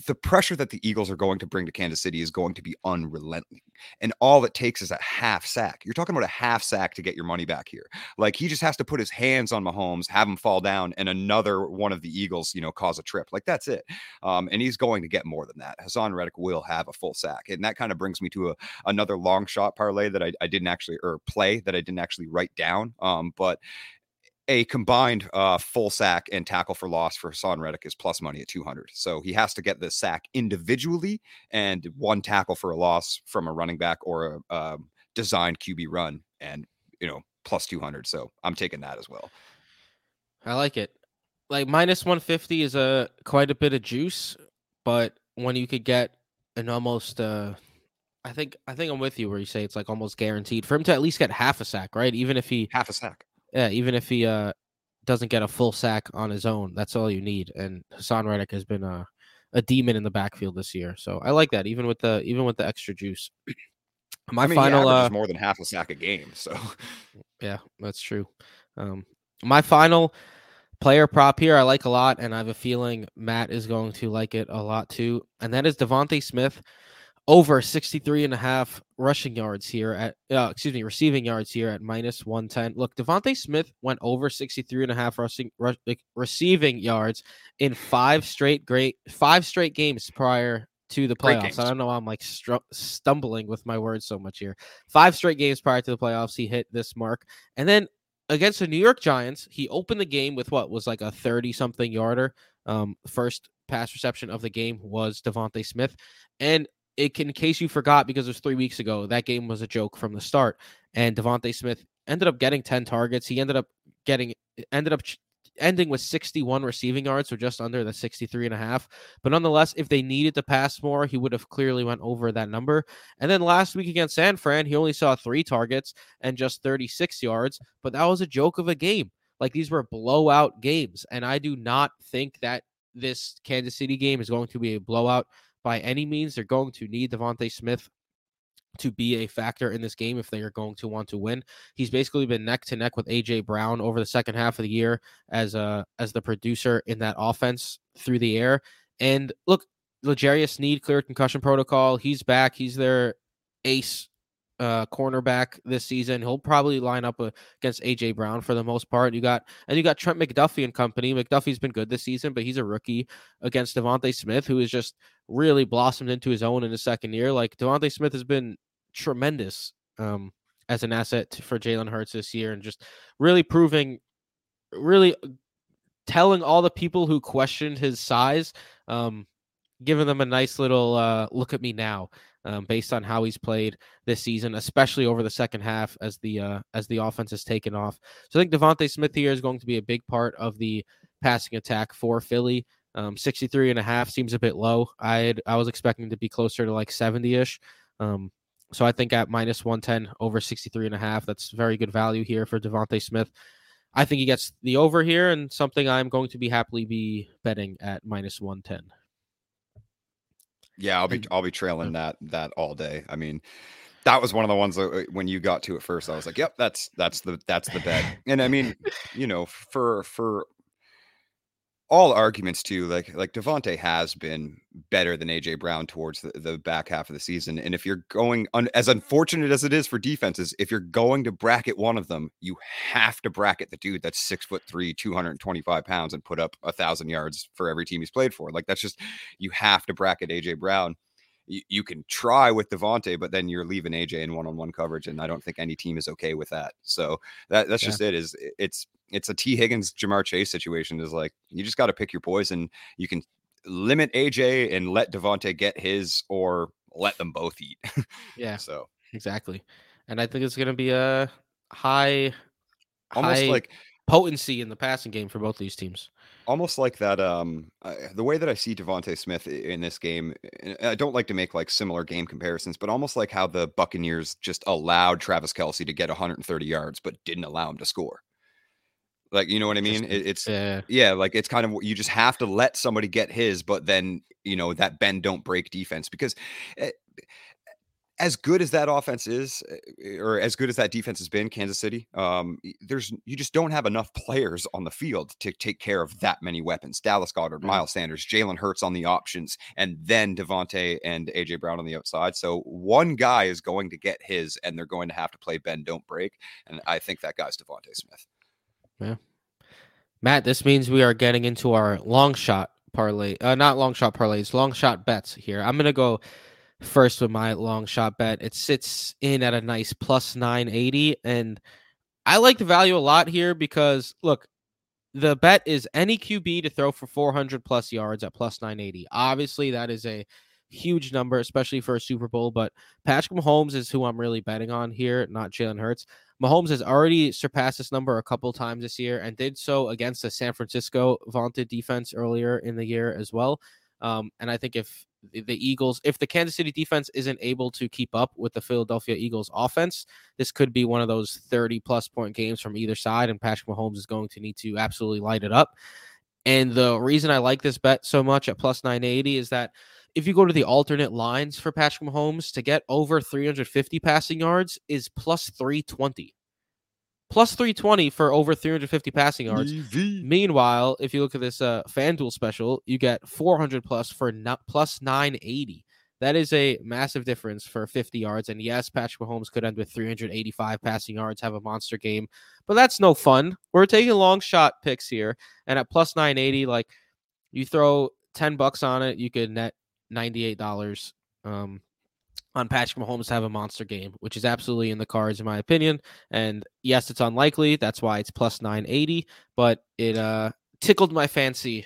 The pressure that the Eagles are going to bring to Kansas City is going to be unrelenting. And all it takes is a half sack. You're talking about a half sack to get your money back here. Like he just has to put his hands on Mahomes, have him fall down, and another one of the Eagles, you know, cause a trip. Like that's it. Um, and he's going to get more than that. Haason Reddick will have a full sack. And that kind of brings me to a, another long shot parlay that I, I didn't actually, or play that I didn't actually write down. Um, but a combined uh, full sack and tackle for loss for Haason Reddick is plus money at 200. So he has to get the sack individually and one tackle for a loss from a running back or a um, designed QB run and, you know, plus 200. So I'm taking that as well. I like it. Like minus 150 is a quite a bit of juice, but when you could get an almost uh I think I think I'm with you where you say it's like almost guaranteed for him to at least get half a sack, right? Even if he Half a sack. Yeah, even if he uh doesn't get a full sack on his own, that's all you need. And Haason Reddick has been a a demon in the backfield this year. So I like that, even with the even with the extra juice. My I mean, final uh more than half a sack a game. So Yeah, that's true. Um, my final player prop here I like a lot, and I have a feeling Matt is going to like it a lot too. And that is DeVonta Smith over 63 and a half rushing yards here at uh, excuse me receiving yards here at minus 110 look DeVonta Smith went over 63 and a half rushing rush, like, receiving yards in five straight great five straight games prior to the playoffs i don't know why i'm like str- stumbling with my words so much here. Five straight games prior to the playoffs he hit this mark and then against the new york giants he opened the game with what was like a 30 something yarder. Um first pass reception of the game was DeVonta Smith. And it, in case you forgot, because it was three weeks ago, that game was a joke from the start. And DeVonta Smith ended up getting 10 targets. He ended up getting, ended up ending with 61 receiving yards, so just under the 63 and a half. But nonetheless, if they needed to pass more, he would have clearly went over that number. And then last week against San Fran, he only saw three targets and just 36 yards, but that was a joke of a game. Like these were blowout games. And I do not think that this Kansas City game is going to be a blowout by any means. They're going to need DeVonta Smith to be a factor in this game if they are going to want to win. He's basically been neck to neck with AJ Brown over the second half of the year as a uh, as the producer in that offense through the air. And look, L'Jarius Sneed cleared concussion protocol. He's back. He's their ace uh, cornerback this season. He'll probably line up uh, against AJ Brown for the most part. You got and you got Trent McDuffie and company. McDuffie's been good this season, but he's a rookie against DeVonta Smith, who has just really blossomed into his own in his second year. Like DeVonta Smith has been tremendous um, as an asset for Jalen Hurts this year, and just really proving, really telling all the people who questioned his size, um, giving them a nice little uh, look at me now um, based on how he's played this season, especially over the second half as the uh, as the offense has taken off. So I think DeVonta Smith here is going to be a big part of the passing attack for Philly. Um, 63 and a half seems a bit low. I I was expecting to be closer to like 70 ish. Um, so I think at minus 110 over 63 and a half, that's very good value here for DeVonta Smith. I think he gets the over here and something I'm going to be happily be betting at minus 110. Yeah, I'll be I'll be trailing that that all day. I mean, that was one of the ones that uh, when you got to it first, I was like, "Yep, that's that's the that's the bet." And I mean, you know, for for all arguments too, like like DeVonta has been better than AJ Brown towards the, the back half of the season. And if you're going un, as unfortunate as it is for defenses, if you're going to bracket one of them, you have to bracket the dude that's six foot three, 225 pounds, and put up a thousand yards for every team he's played for. Like that's just you have to bracket AJ Brown you, can try with DeVonta, but then you're leaving AJ in one-on-one coverage, and I don't think any team is okay with that. So that that's yeah. just it. Is it's it's a Tee Higgins Ja'Marr Chase situation. Is like you just got to pick your poison. You can limit AJ and let DeVonta get his, or let them both eat. yeah. So exactly, and I think it's going to be a high, almost high like potency in the passing game for both these teams almost like that um uh, the way that i see DeVonta smith in this game i don't like to make like similar game comparisons but almost like how the buccaneers just allowed travis Kelce to get 130 yards but didn't allow him to score like you know what i mean it, it's yeah. yeah like it's kind of you just have to let somebody get his but then you know that bend don't break defense because eh, as good as that offense is, eh, or as good as that defense has been, Kansas City, um, there's you just don't have enough players on the field to take care of that many weapons. Dallas Goedert, Miles Sanders, Jalen Hurts on the options, and then DeVonta and AJ Brown on the outside. So one guy is going to get his, and they're going to have to play Ben Don't Break, and I think that guy's DeVonta Smith. Yeah, Matt. This means we are getting into our long shot parlay, uh, not long shot parlays, long shot bets here. I'm gonna go first with my long shot bet. It sits in at a nice plus 980. And I like the value a lot here because, look, the bet is any QB to throw for 400 plus yards at plus 980. Obviously, that is a huge number, especially for a Super Bowl. But Patrick Mahomes is who I'm really betting on here, not Jalen Hurts. Mahomes has already surpassed this number a couple times this year and did so against the San Francisco vaunted defense earlier in the year as well. Um, and I think if the Eagles, if the Kansas City defense isn't able to keep up with the Philadelphia Eagles offense, this could be one of those 30 plus point games from either side, and Patrick Mahomes is going to need to absolutely light it up. And the reason I like this bet so much at plus 980 is that if you go to the alternate lines for Patrick Mahomes to get over 350 passing yards is plus 320. plus 320 for over 350 passing yards. EV. Meanwhile, if you look at this uh, FanDuel special, you get 400 plus for not plus 980. That is a massive difference for 50 yards. And yes, Patrick Mahomes could end with 385 passing yards, have a monster game, but that's no fun. We're taking long shot picks here. And at plus 980, like you throw 10 bucks on it, you could net $98 um, on Patrick Mahomes to have a monster game, which is absolutely in the cards, in my opinion. And yes, it's unlikely. That's why it's plus 980, but it uh, tickled my fancy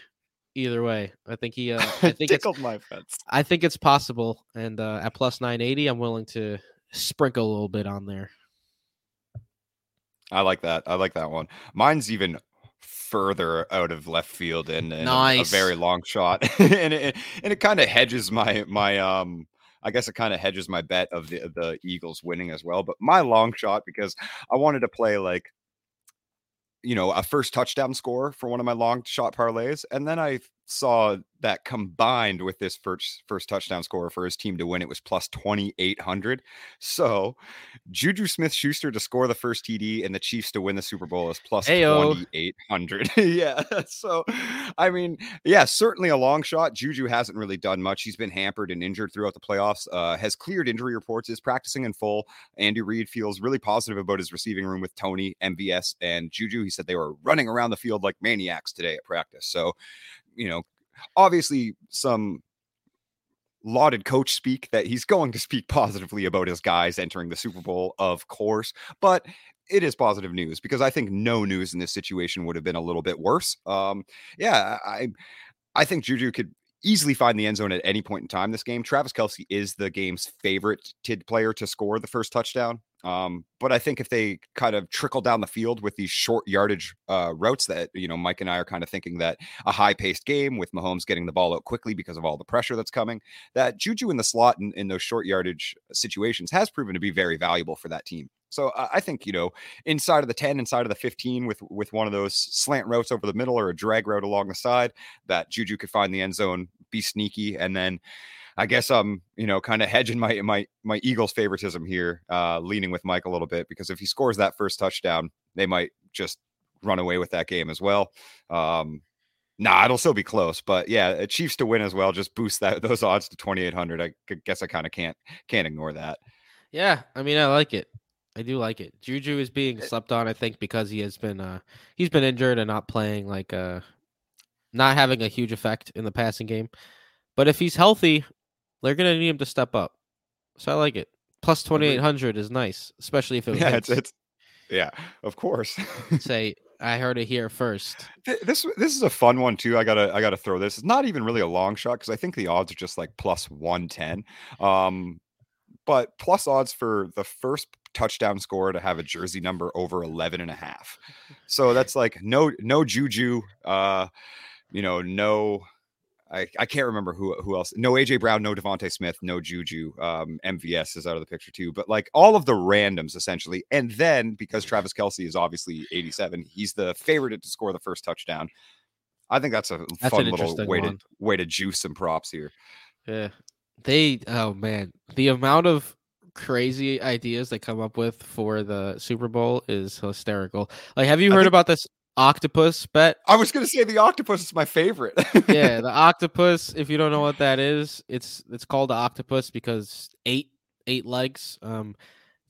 either way. I think he. Uh, I think it's. tickled my fence. I think it's possible, and uh, at plus nine eighty, I'm willing to sprinkle a little bit on there. I like that. I like that one. Mine's even further out of left field and, and a- a, very long shot, and it and it kind of hedges my my um. I guess it kind of hedges my bet of the the Eagles winning as well. But my long shot because I wanted to play like you know, a first touchdown score for one of my long shot parlays. And then I saw that combined with this first first touchdown score for his team to win, it was plus 2,800. So Juju Smith Schuster to score the first TD and the Chiefs to win the Super Bowl is 2,800. yeah. So, I mean, yeah, certainly a long shot. Juju hasn't really done much. He's been hampered and injured throughout the playoffs, uh, has cleared injury reports, is practicing in full. Andy Reid feels really positive about his receiving room with Tony, MVS, and Juju. He said they were running around the field like maniacs today at practice. So, you know, obviously some lauded coach speak that he's going to speak positively about his guys entering the Super Bowl, of course, but it is positive news because I think no news in this situation would have been a little bit worse. Um, yeah, I I think Juju could easily find the end zone at any point in time this game. Travis Kelce is the game's favorite tid player to score the first touchdown. Um, but I think if they kind of trickle down the field with these short yardage uh, routes that, you know, Mike and I are kind of thinking that a high paced game with Mahomes getting the ball out quickly because of all the pressure that's coming, that Juju in the slot in, in those short yardage situations has proven to be very valuable for that team. So I think, you know, inside of the 10, inside of the 15 with with one of those slant routes over the middle or a drag route along the side, that Juju could find the end zone, be sneaky, and then I guess I'm, you know, kind of hedging my my my Eagles favoritism here, uh, leaning with Mike a little bit because if he scores that first touchdown, they might just run away with that game as well. Um, nah, it'll still be close, but yeah, Chiefs to win as well just boost that those odds to 2800. I guess I kind of can't can't ignore that. Yeah, I mean, I like it. I do like it. Juju is being slept on, I think, because he has been uh he's been injured and not playing like uh not having a huge effect in the passing game. But if he's healthy, they're gonna need him to step up. So I like it. Plus twenty eight hundred is nice, especially if it Yeah, hits. it's, it's yeah, of course. Say I heard it here first. This this is a fun one too. I gotta I gotta throw this. It's not even really a long shot because I think the odds are just like plus one ten. Um, but plus odds for the first touchdown score to have a jersey number over 11 and a half. So that's like no no Juju. Uh, you know no. I, I can't remember who who else. No AJ Brown, no DeVonta Smith, no Juju. Um, MVS is out of the picture too. But like all of the randoms essentially, and then because Travis Kelce is obviously 87, he's the favorite to score the first touchdown. I think that's a That's fun little way one. to way to juice some props here. Yeah. They oh man, the amount of crazy ideas they come up with for the Super Bowl is hysterical. Like have you heard think- about this octopus bet? I was gonna say the octopus is my favorite. yeah, the octopus. If you don't know what that is, it's it's called the octopus because eight eight legs. Um,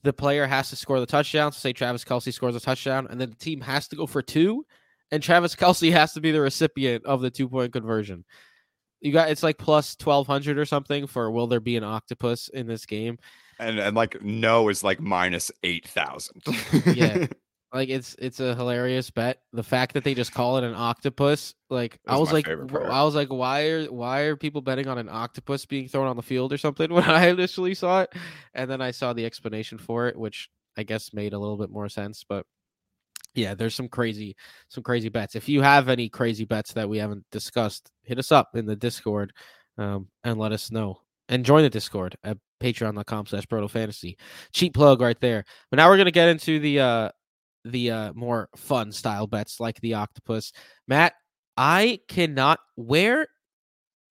the player has to score the touchdown. So say Travis Kelce scores a touchdown, and then the team has to go for two, and Travis Kelce has to be the recipient of the two point conversion. You got it's like plus twelve hundred or something for will there be an octopus in this game? and and like no is like minus eight thousand. Yeah. Like it's it's a hilarious bet. The fact that they just call it an octopus, like I was like, favorite wh- part. I was like, why are why are people betting on an octopus being thrown on the field or something when I initially saw it, and then I saw the explanation for it, which I guess made a little bit more sense. But yeah, there's some crazy some crazy bets. If you have any crazy bets that we haven't discussed, hit us up in the Discord um, and let us know. And join the Discord at patreon.com slash broto fantasy. Cheap plug right there. But now we're gonna get into the uh the uh more fun style bets like the octopus. Matt, I cannot where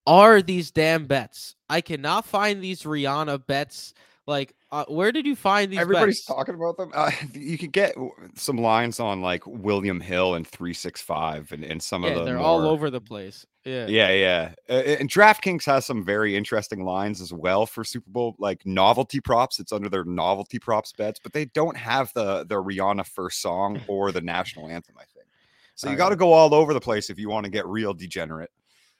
are these damn bets? I cannot find these Rihanna bets Like, uh, where did you find these? Everybody's bets? talking about them. Uh, you could get some lines on like William Hill and three six five and, and some Yeah, of the they're all over the place. Yeah. Yeah, yeah. Uh, and DraftKings has some very interesting lines as well for Super Bowl, like novelty props. It's under their novelty props bets, but they don't have the the Rihanna first song or the national anthem. I think so. You Alright. got to go all over the place if you want to get real degenerate.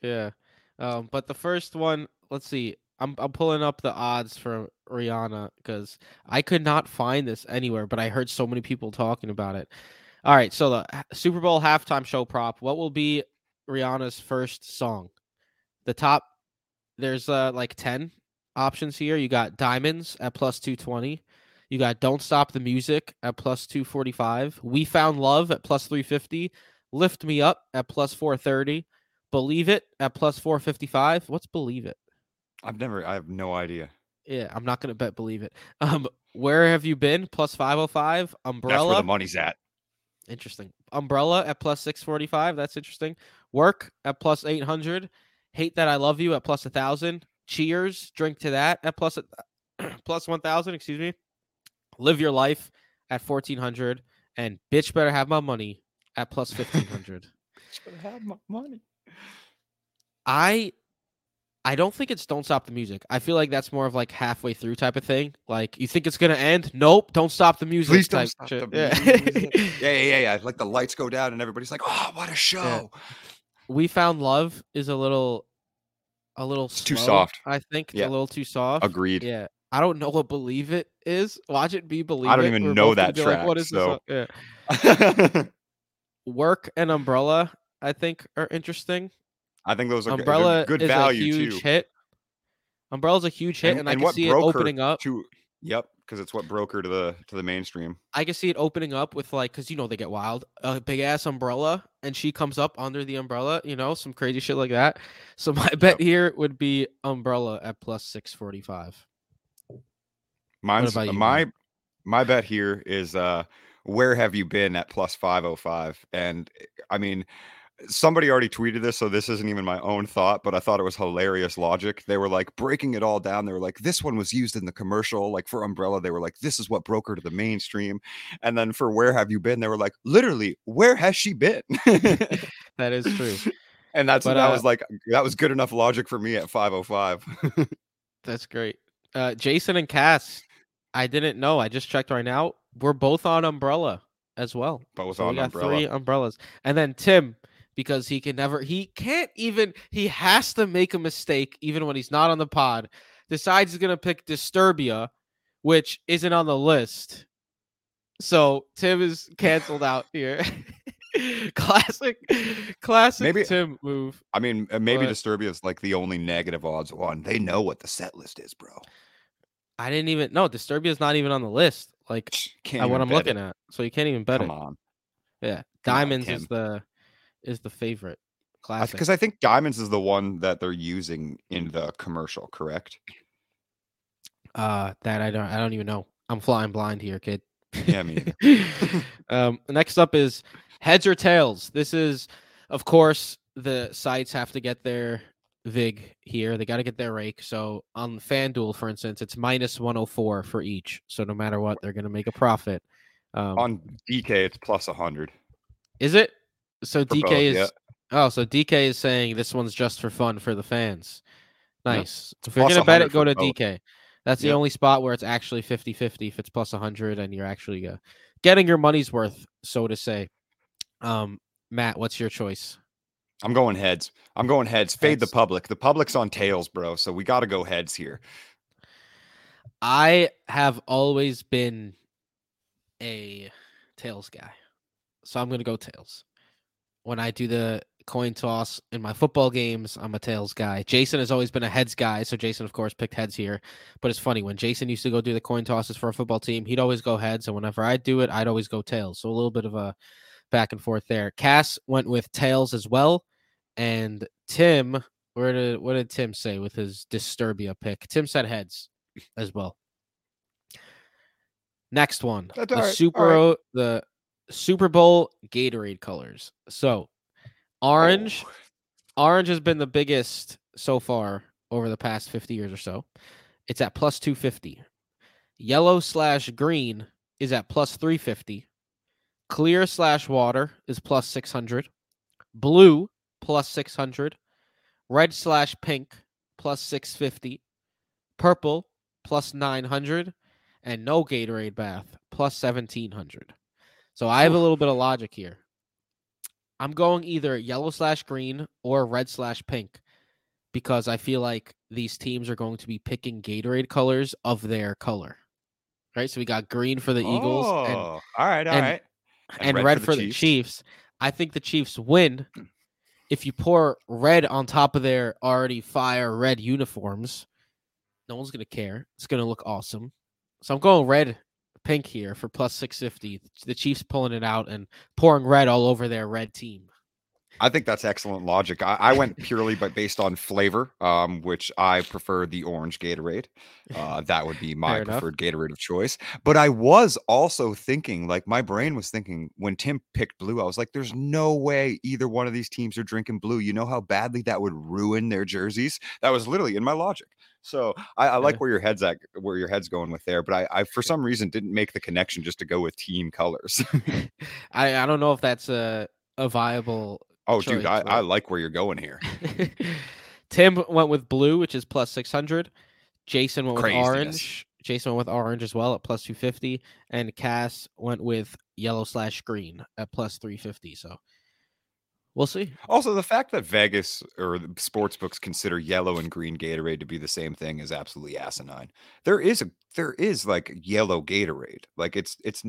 Yeah. Um, but the first one, let's see. I'm I'm pulling up the odds for Rihanna because I could not find this anywhere, but I heard so many people talking about it. All right, so the Super Bowl halftime show prop. What will be Rihanna's first song? The top. There's uh like ten options here. You got Diamonds at plus two twenty. You got Don't Stop the Music at plus two forty five. We Found Love at plus three fifty. Lift Me Up at plus four thirty. Believe It at plus 455. What's Believe It? I've never. I have no idea. Yeah, I'm not going to bet Believe It. Um, Where Have You Been? Plus 505. Umbrella. That's where the money's at. Interesting. Umbrella at plus 645. That's interesting. Work at plus 800. Hate That I Love You at plus a plus 1,000. Cheers. Drink to That at plus, a- plus 1,000. Excuse me. Live Your Life at 1,400. And Bitch Better Have My Money at plus 1,500. Should have my money. I I don't think it's don't stop the music. I feel like that's more of like halfway through type of thing. Like you think it's gonna end? Nope, don't stop the music. Please don't stop shit. the Yeah. music. Yeah, yeah, yeah, yeah. Like the lights go down and everybody's like, "Oh, what a show!" we found love is a little a little too slow, soft. I think Yeah. a little too soft. Agreed. Yeah. I don't know what believe it is. Watch it be believe I don't It. even We're know that be like, what track, is this? Yeah. Work and umbrella, I think, are interesting. I think those are Umbrella good is value a huge too. hit. Umbrella's a huge hit, and, I can see it opening up. to yep, because it's what broker to the to the mainstream. I can see it opening up with like, cause you know they get wild, a big ass umbrella, and she comes up under the umbrella, you know, some crazy shit like that. So my bet here would be umbrella at plus six forty five. Mine's you, my Matt? my bet here is uh where have you been at plus 505 and eh, i mean somebody already tweeted this so this isn't even my own thought but i thought it was hilarious logic they were like breaking it all down they were like this one was used in the commercial like for umbrella they were like this is what broke her to the mainstream and then for where have you been they were like literally where has she been That is true. and that's But, that uh, was like that was good enough logic for me at 505 That's great. Uh, Jason and Cass, I didn't know. I just checked right now. We're both on umbrella as well. both So we on got umbrella three umbrellas, and then Tim because he can never, he can't even, he has to make a mistake even when he's not on the pod. Decides he's gonna pick Disturbia, which isn't on the list. So Tim is canceled out here. classic, classic Maybe- Tim move. i mean uh, maybe but- disturbia is like the only negative odds one they know what the set list is bro I didn't even know Disturbia is not even on the list. Like uh, what I'm looking it. at, so you can't even bet Come it. on. Yeah, Come on, Diamonds is the is the favorite classic. Because I think Diamonds is the one that they're using in the commercial, correct? Uh, that I don't I don't even know. I'm flying blind here, kid. Yeah, me um, next up is heads or tails. This is, of course, the sites have to get their vig here. They got to get their rake. So on FanDuel, for instance, it's minus 104 for each. So no matter what, they're going to make a profit. Um, On DK, it's plus 100. is it? So DK both, is yeah. oh, so DK is saying this one's just for fun for the fans. Yep. Nice. If you're gonna bet it, go to both. DK. That's the Yep. only spot where it's actually 50-50 if it's plus 100 and you're actually uh, getting your money's worth, so to say. Um, Matt, what's your choice? I'm going heads. I'm going heads. Fade the public. The public's on tails, bro. So we got to go heads here. I have always been a tails guy. So I'm going to go tails. When I do the coin toss in my football games, I'm a tails guy. Jason has always been a heads guy. So Jason, of course, picked heads here. But it's funny when Jason used to go do the coin tosses for a football team, he'd always go heads. And whenever I do it, I'd always go tails. So a little bit of a back and forth there. Cass went with tails as well. And Tim, where did what did Tim say with his Disturbia pick? Tim said heads as well. Next one, That's the right, Super right. O- the Super Bowl Gatorade colors. So orange, Oh, orange has been the biggest so far over the past 50 years or so. It's at plus 250. Yellow slash green is at plus 350. Clear slash water is plus 600. Blue plus 600. Red slash pink plus 650. Purple plus 900. And no Gatorade bath plus 1700. So I have a little bit of logic here. I'm going either yellow slash green or red slash pink because I feel like these teams are going to be picking Gatorade colors of their color. Right? So we got green for the Eagles and, Oh, all right, all and- right. and, red, for, the, Chiefs. I think the Chiefs win if you pour red on top of their already fire red uniforms. No one's gonna care. It's gonna look awesome. So I'm going red pink here for plus 650. The Chiefs pulling it out and pouring red all over their red team. I think that's excellent logic. I, I went purely but based on flavor, um, which I prefer the orange Gatorade. Uh, that would be my preferred Gatorade of choice. But I was also thinking, like my brain was thinking when Tim picked blue, I was like, "There's no way either one of these teams are drinking blue." You know how badly that would ruin their jerseys. That was literally in my logic. So I, I like where your head's at, where your head's going with there. But I, I, for some reason, didn't make the connection just to go with team colors. I, I don't know if that's a, a viable oh, dude, Choice, I, I like where you're going here. Tim went with blue, which is plus 600. Jason went with Craziness. orange. Jason went with orange as well at plus 250. And Cass went with yellow slash green at plus 350. So we'll see. Also, the fact that Vegas or sports books consider yellow and green Gatorade to be the same thing is absolutely asinine. There is a there is like yellow Gatorade. Like it's it's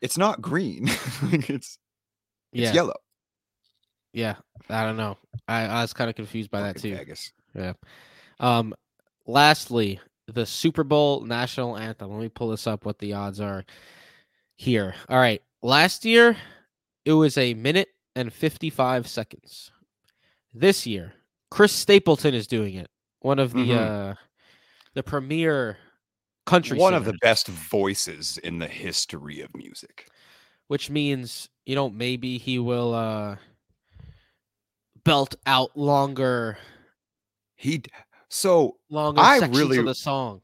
it's not green. like it's it's Yeah. yellow. Yeah. I don't know. I, I was kind of confused by that too. Vegas. Yeah. Um, lastly, the Super Bowl national anthem. Let me pull this up. What the odds are here? All right. Last year, it was a minute and fifty-five seconds. This year, Chris Stapleton is doing it. One of the Mhm. uh, the premier country. One of the best voices in the history of music. which means you know maybe he will uh belt out longer He so longer I really- of the song.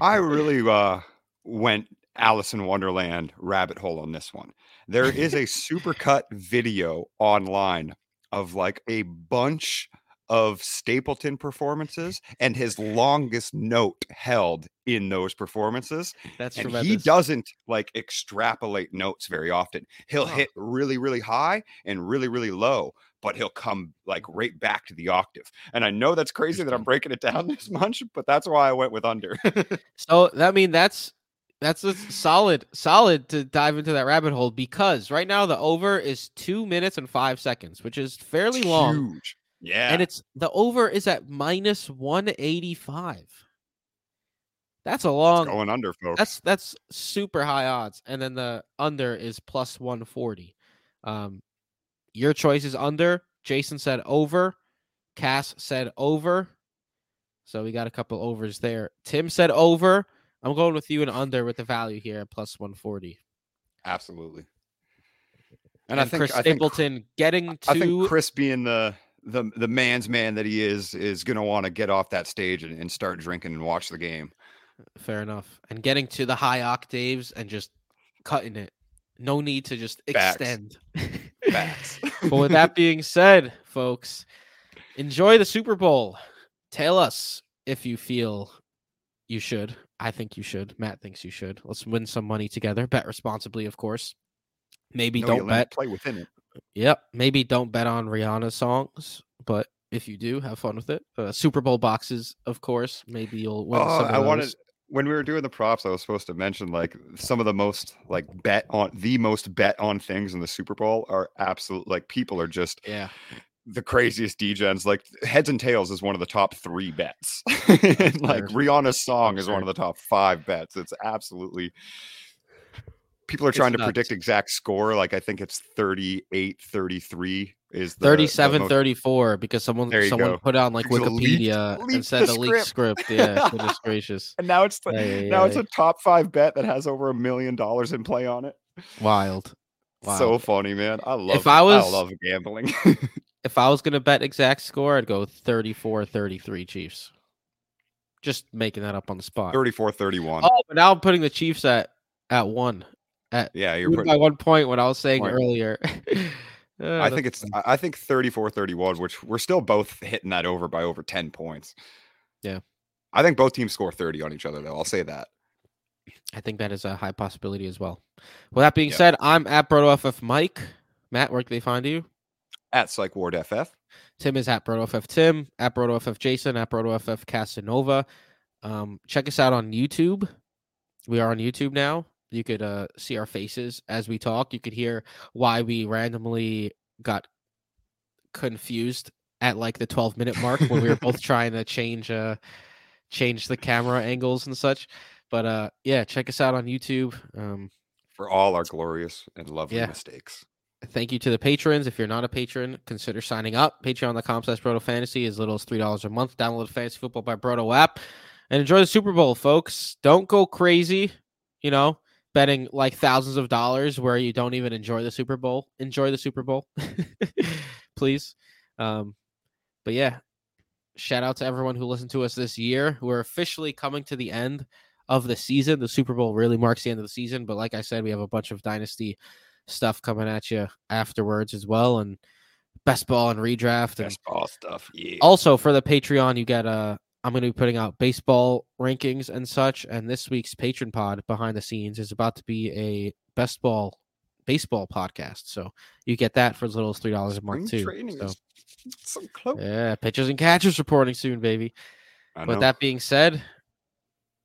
I really uh went Alice in Wonderland rabbit hole on this one. There is a supercut video online of like a bunch of Stapleton performances and his longest note held in those performances. That's And he doesn't like extrapolate notes very often. He'll Huh. hit really, really high and really, really low, but he'll come like right back to the octave. And I know that's crazy that I'm breaking it down this much, but that's why I went with under. So that mean that's that's a solid solid to dive into that rabbit hole because right now the over is two minutes and five seconds, which is fairly long, Huge. Yeah. and it's the over is at minus one eighty five. That's a long. going under, folks. That's that's super high odds, and then the under is plus one forty. Um, your choice is under. Jason said over. Cass said over. So we got a couple overs there. Tim said over. I'm going with you and under with the value here at plus 140. absolutely. And, And, I think Chris I think Stapleton getting to I think Chris being the the the man's man that he is is gonna want to get off that stage and, and start drinking and watch the game. fair enough and getting to the high octaves and just cutting it. No need to just Facts. extend. Facts. but with that being said, folks, enjoy the Super Bowl. Tell us if you feel you should. I think you should. Matt thinks you should. Let's win some money together. Bet responsibly, of course. Maybe No don't bet. Play within it. Yep. Maybe don't bet on Rihanna's songs, but if you do, have fun with it. Uh, Super Bowl boxes, of course. Maybe you'll win. Oh, I wanted when we were doing the props, I was supposed to mention like some of the most like bet on the most bet on things in the Super Bowl are absolute like people are just Yeah. The craziest degens. Like heads and tails is one of the top three bets. like Rihanna's song is one of the top five bets. It's absolutely people are It's trying to nuts. predict exact score. Like I think it's 38 33 is the, the 37 most- 34 because someone someone go. put on like it leaked- Wikipedia and said the the leaked script. Yeah, goodness gracious. and now it's the, now it's a top five bet that has over a million dollars in play on it. Wild. So funny, man. I love I I was- I love gambling. if I was gonna bet exact score, I'd go 34 33 Chiefs. Just making that up on the spot. 34 31. Oh, but now I'm putting the Chiefs at at one. At yeah, you're by one point what I was saying Point. earlier. Uh, I think it's. I think 34 31, which we're still both hitting that over by over 10 points. Yeah. I think both teams score 30 on each other, though. I'll say that. I think that is a high possibility as well. With that being Yep. said, I'm at BrotoFF of Mike. Matt, where can they find you? At Psych Ward FF. Tim is at BrotoFF Tim, at BrotoFF Jason, at BrotoFF Casanova. Um, check us out on YouTube. We are on YouTube now. You could uh, see our faces as we talk. You could hear why we randomly got confused at like the 12 minute mark when we were both trying to change uh change the camera angles and such. But uh yeah, check us out on YouTube. Um For all our glorious and lovely Yeah. mistakes. Thank you to the patrons. If you're not a patron, consider signing up. Patreon.com slash Broto Fantasy as little as three dollars a month. Download Fantasy Football by Broto app and enjoy the Super Bowl, folks. Don't go crazy, you know, betting like thousands of dollars where you don't even enjoy the Super Bowl. Enjoy the Super Bowl, please. Um, but yeah, shout out to everyone who listened to us this year. We're officially coming to the end of the season. The Super Bowl really marks the end of the season, but like I said, we have a bunch of dynasty stuff coming at you afterwards as well, and best ball and redraft. And Best ball stuff. Yeah. also for the Patreon, you get uh I'm going to be putting out baseball rankings and such. And this week's patron pod behind the scenes is about to be a best ball baseball podcast. So you get that for as little as three dollars a month too. So, is so close. yeah, pitchers and catchers reporting soon, baby. I know. that being said,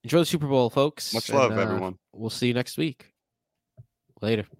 enjoy the Super Bowl, folks. Much and, love, uh, everyone. We'll see you next week. Later.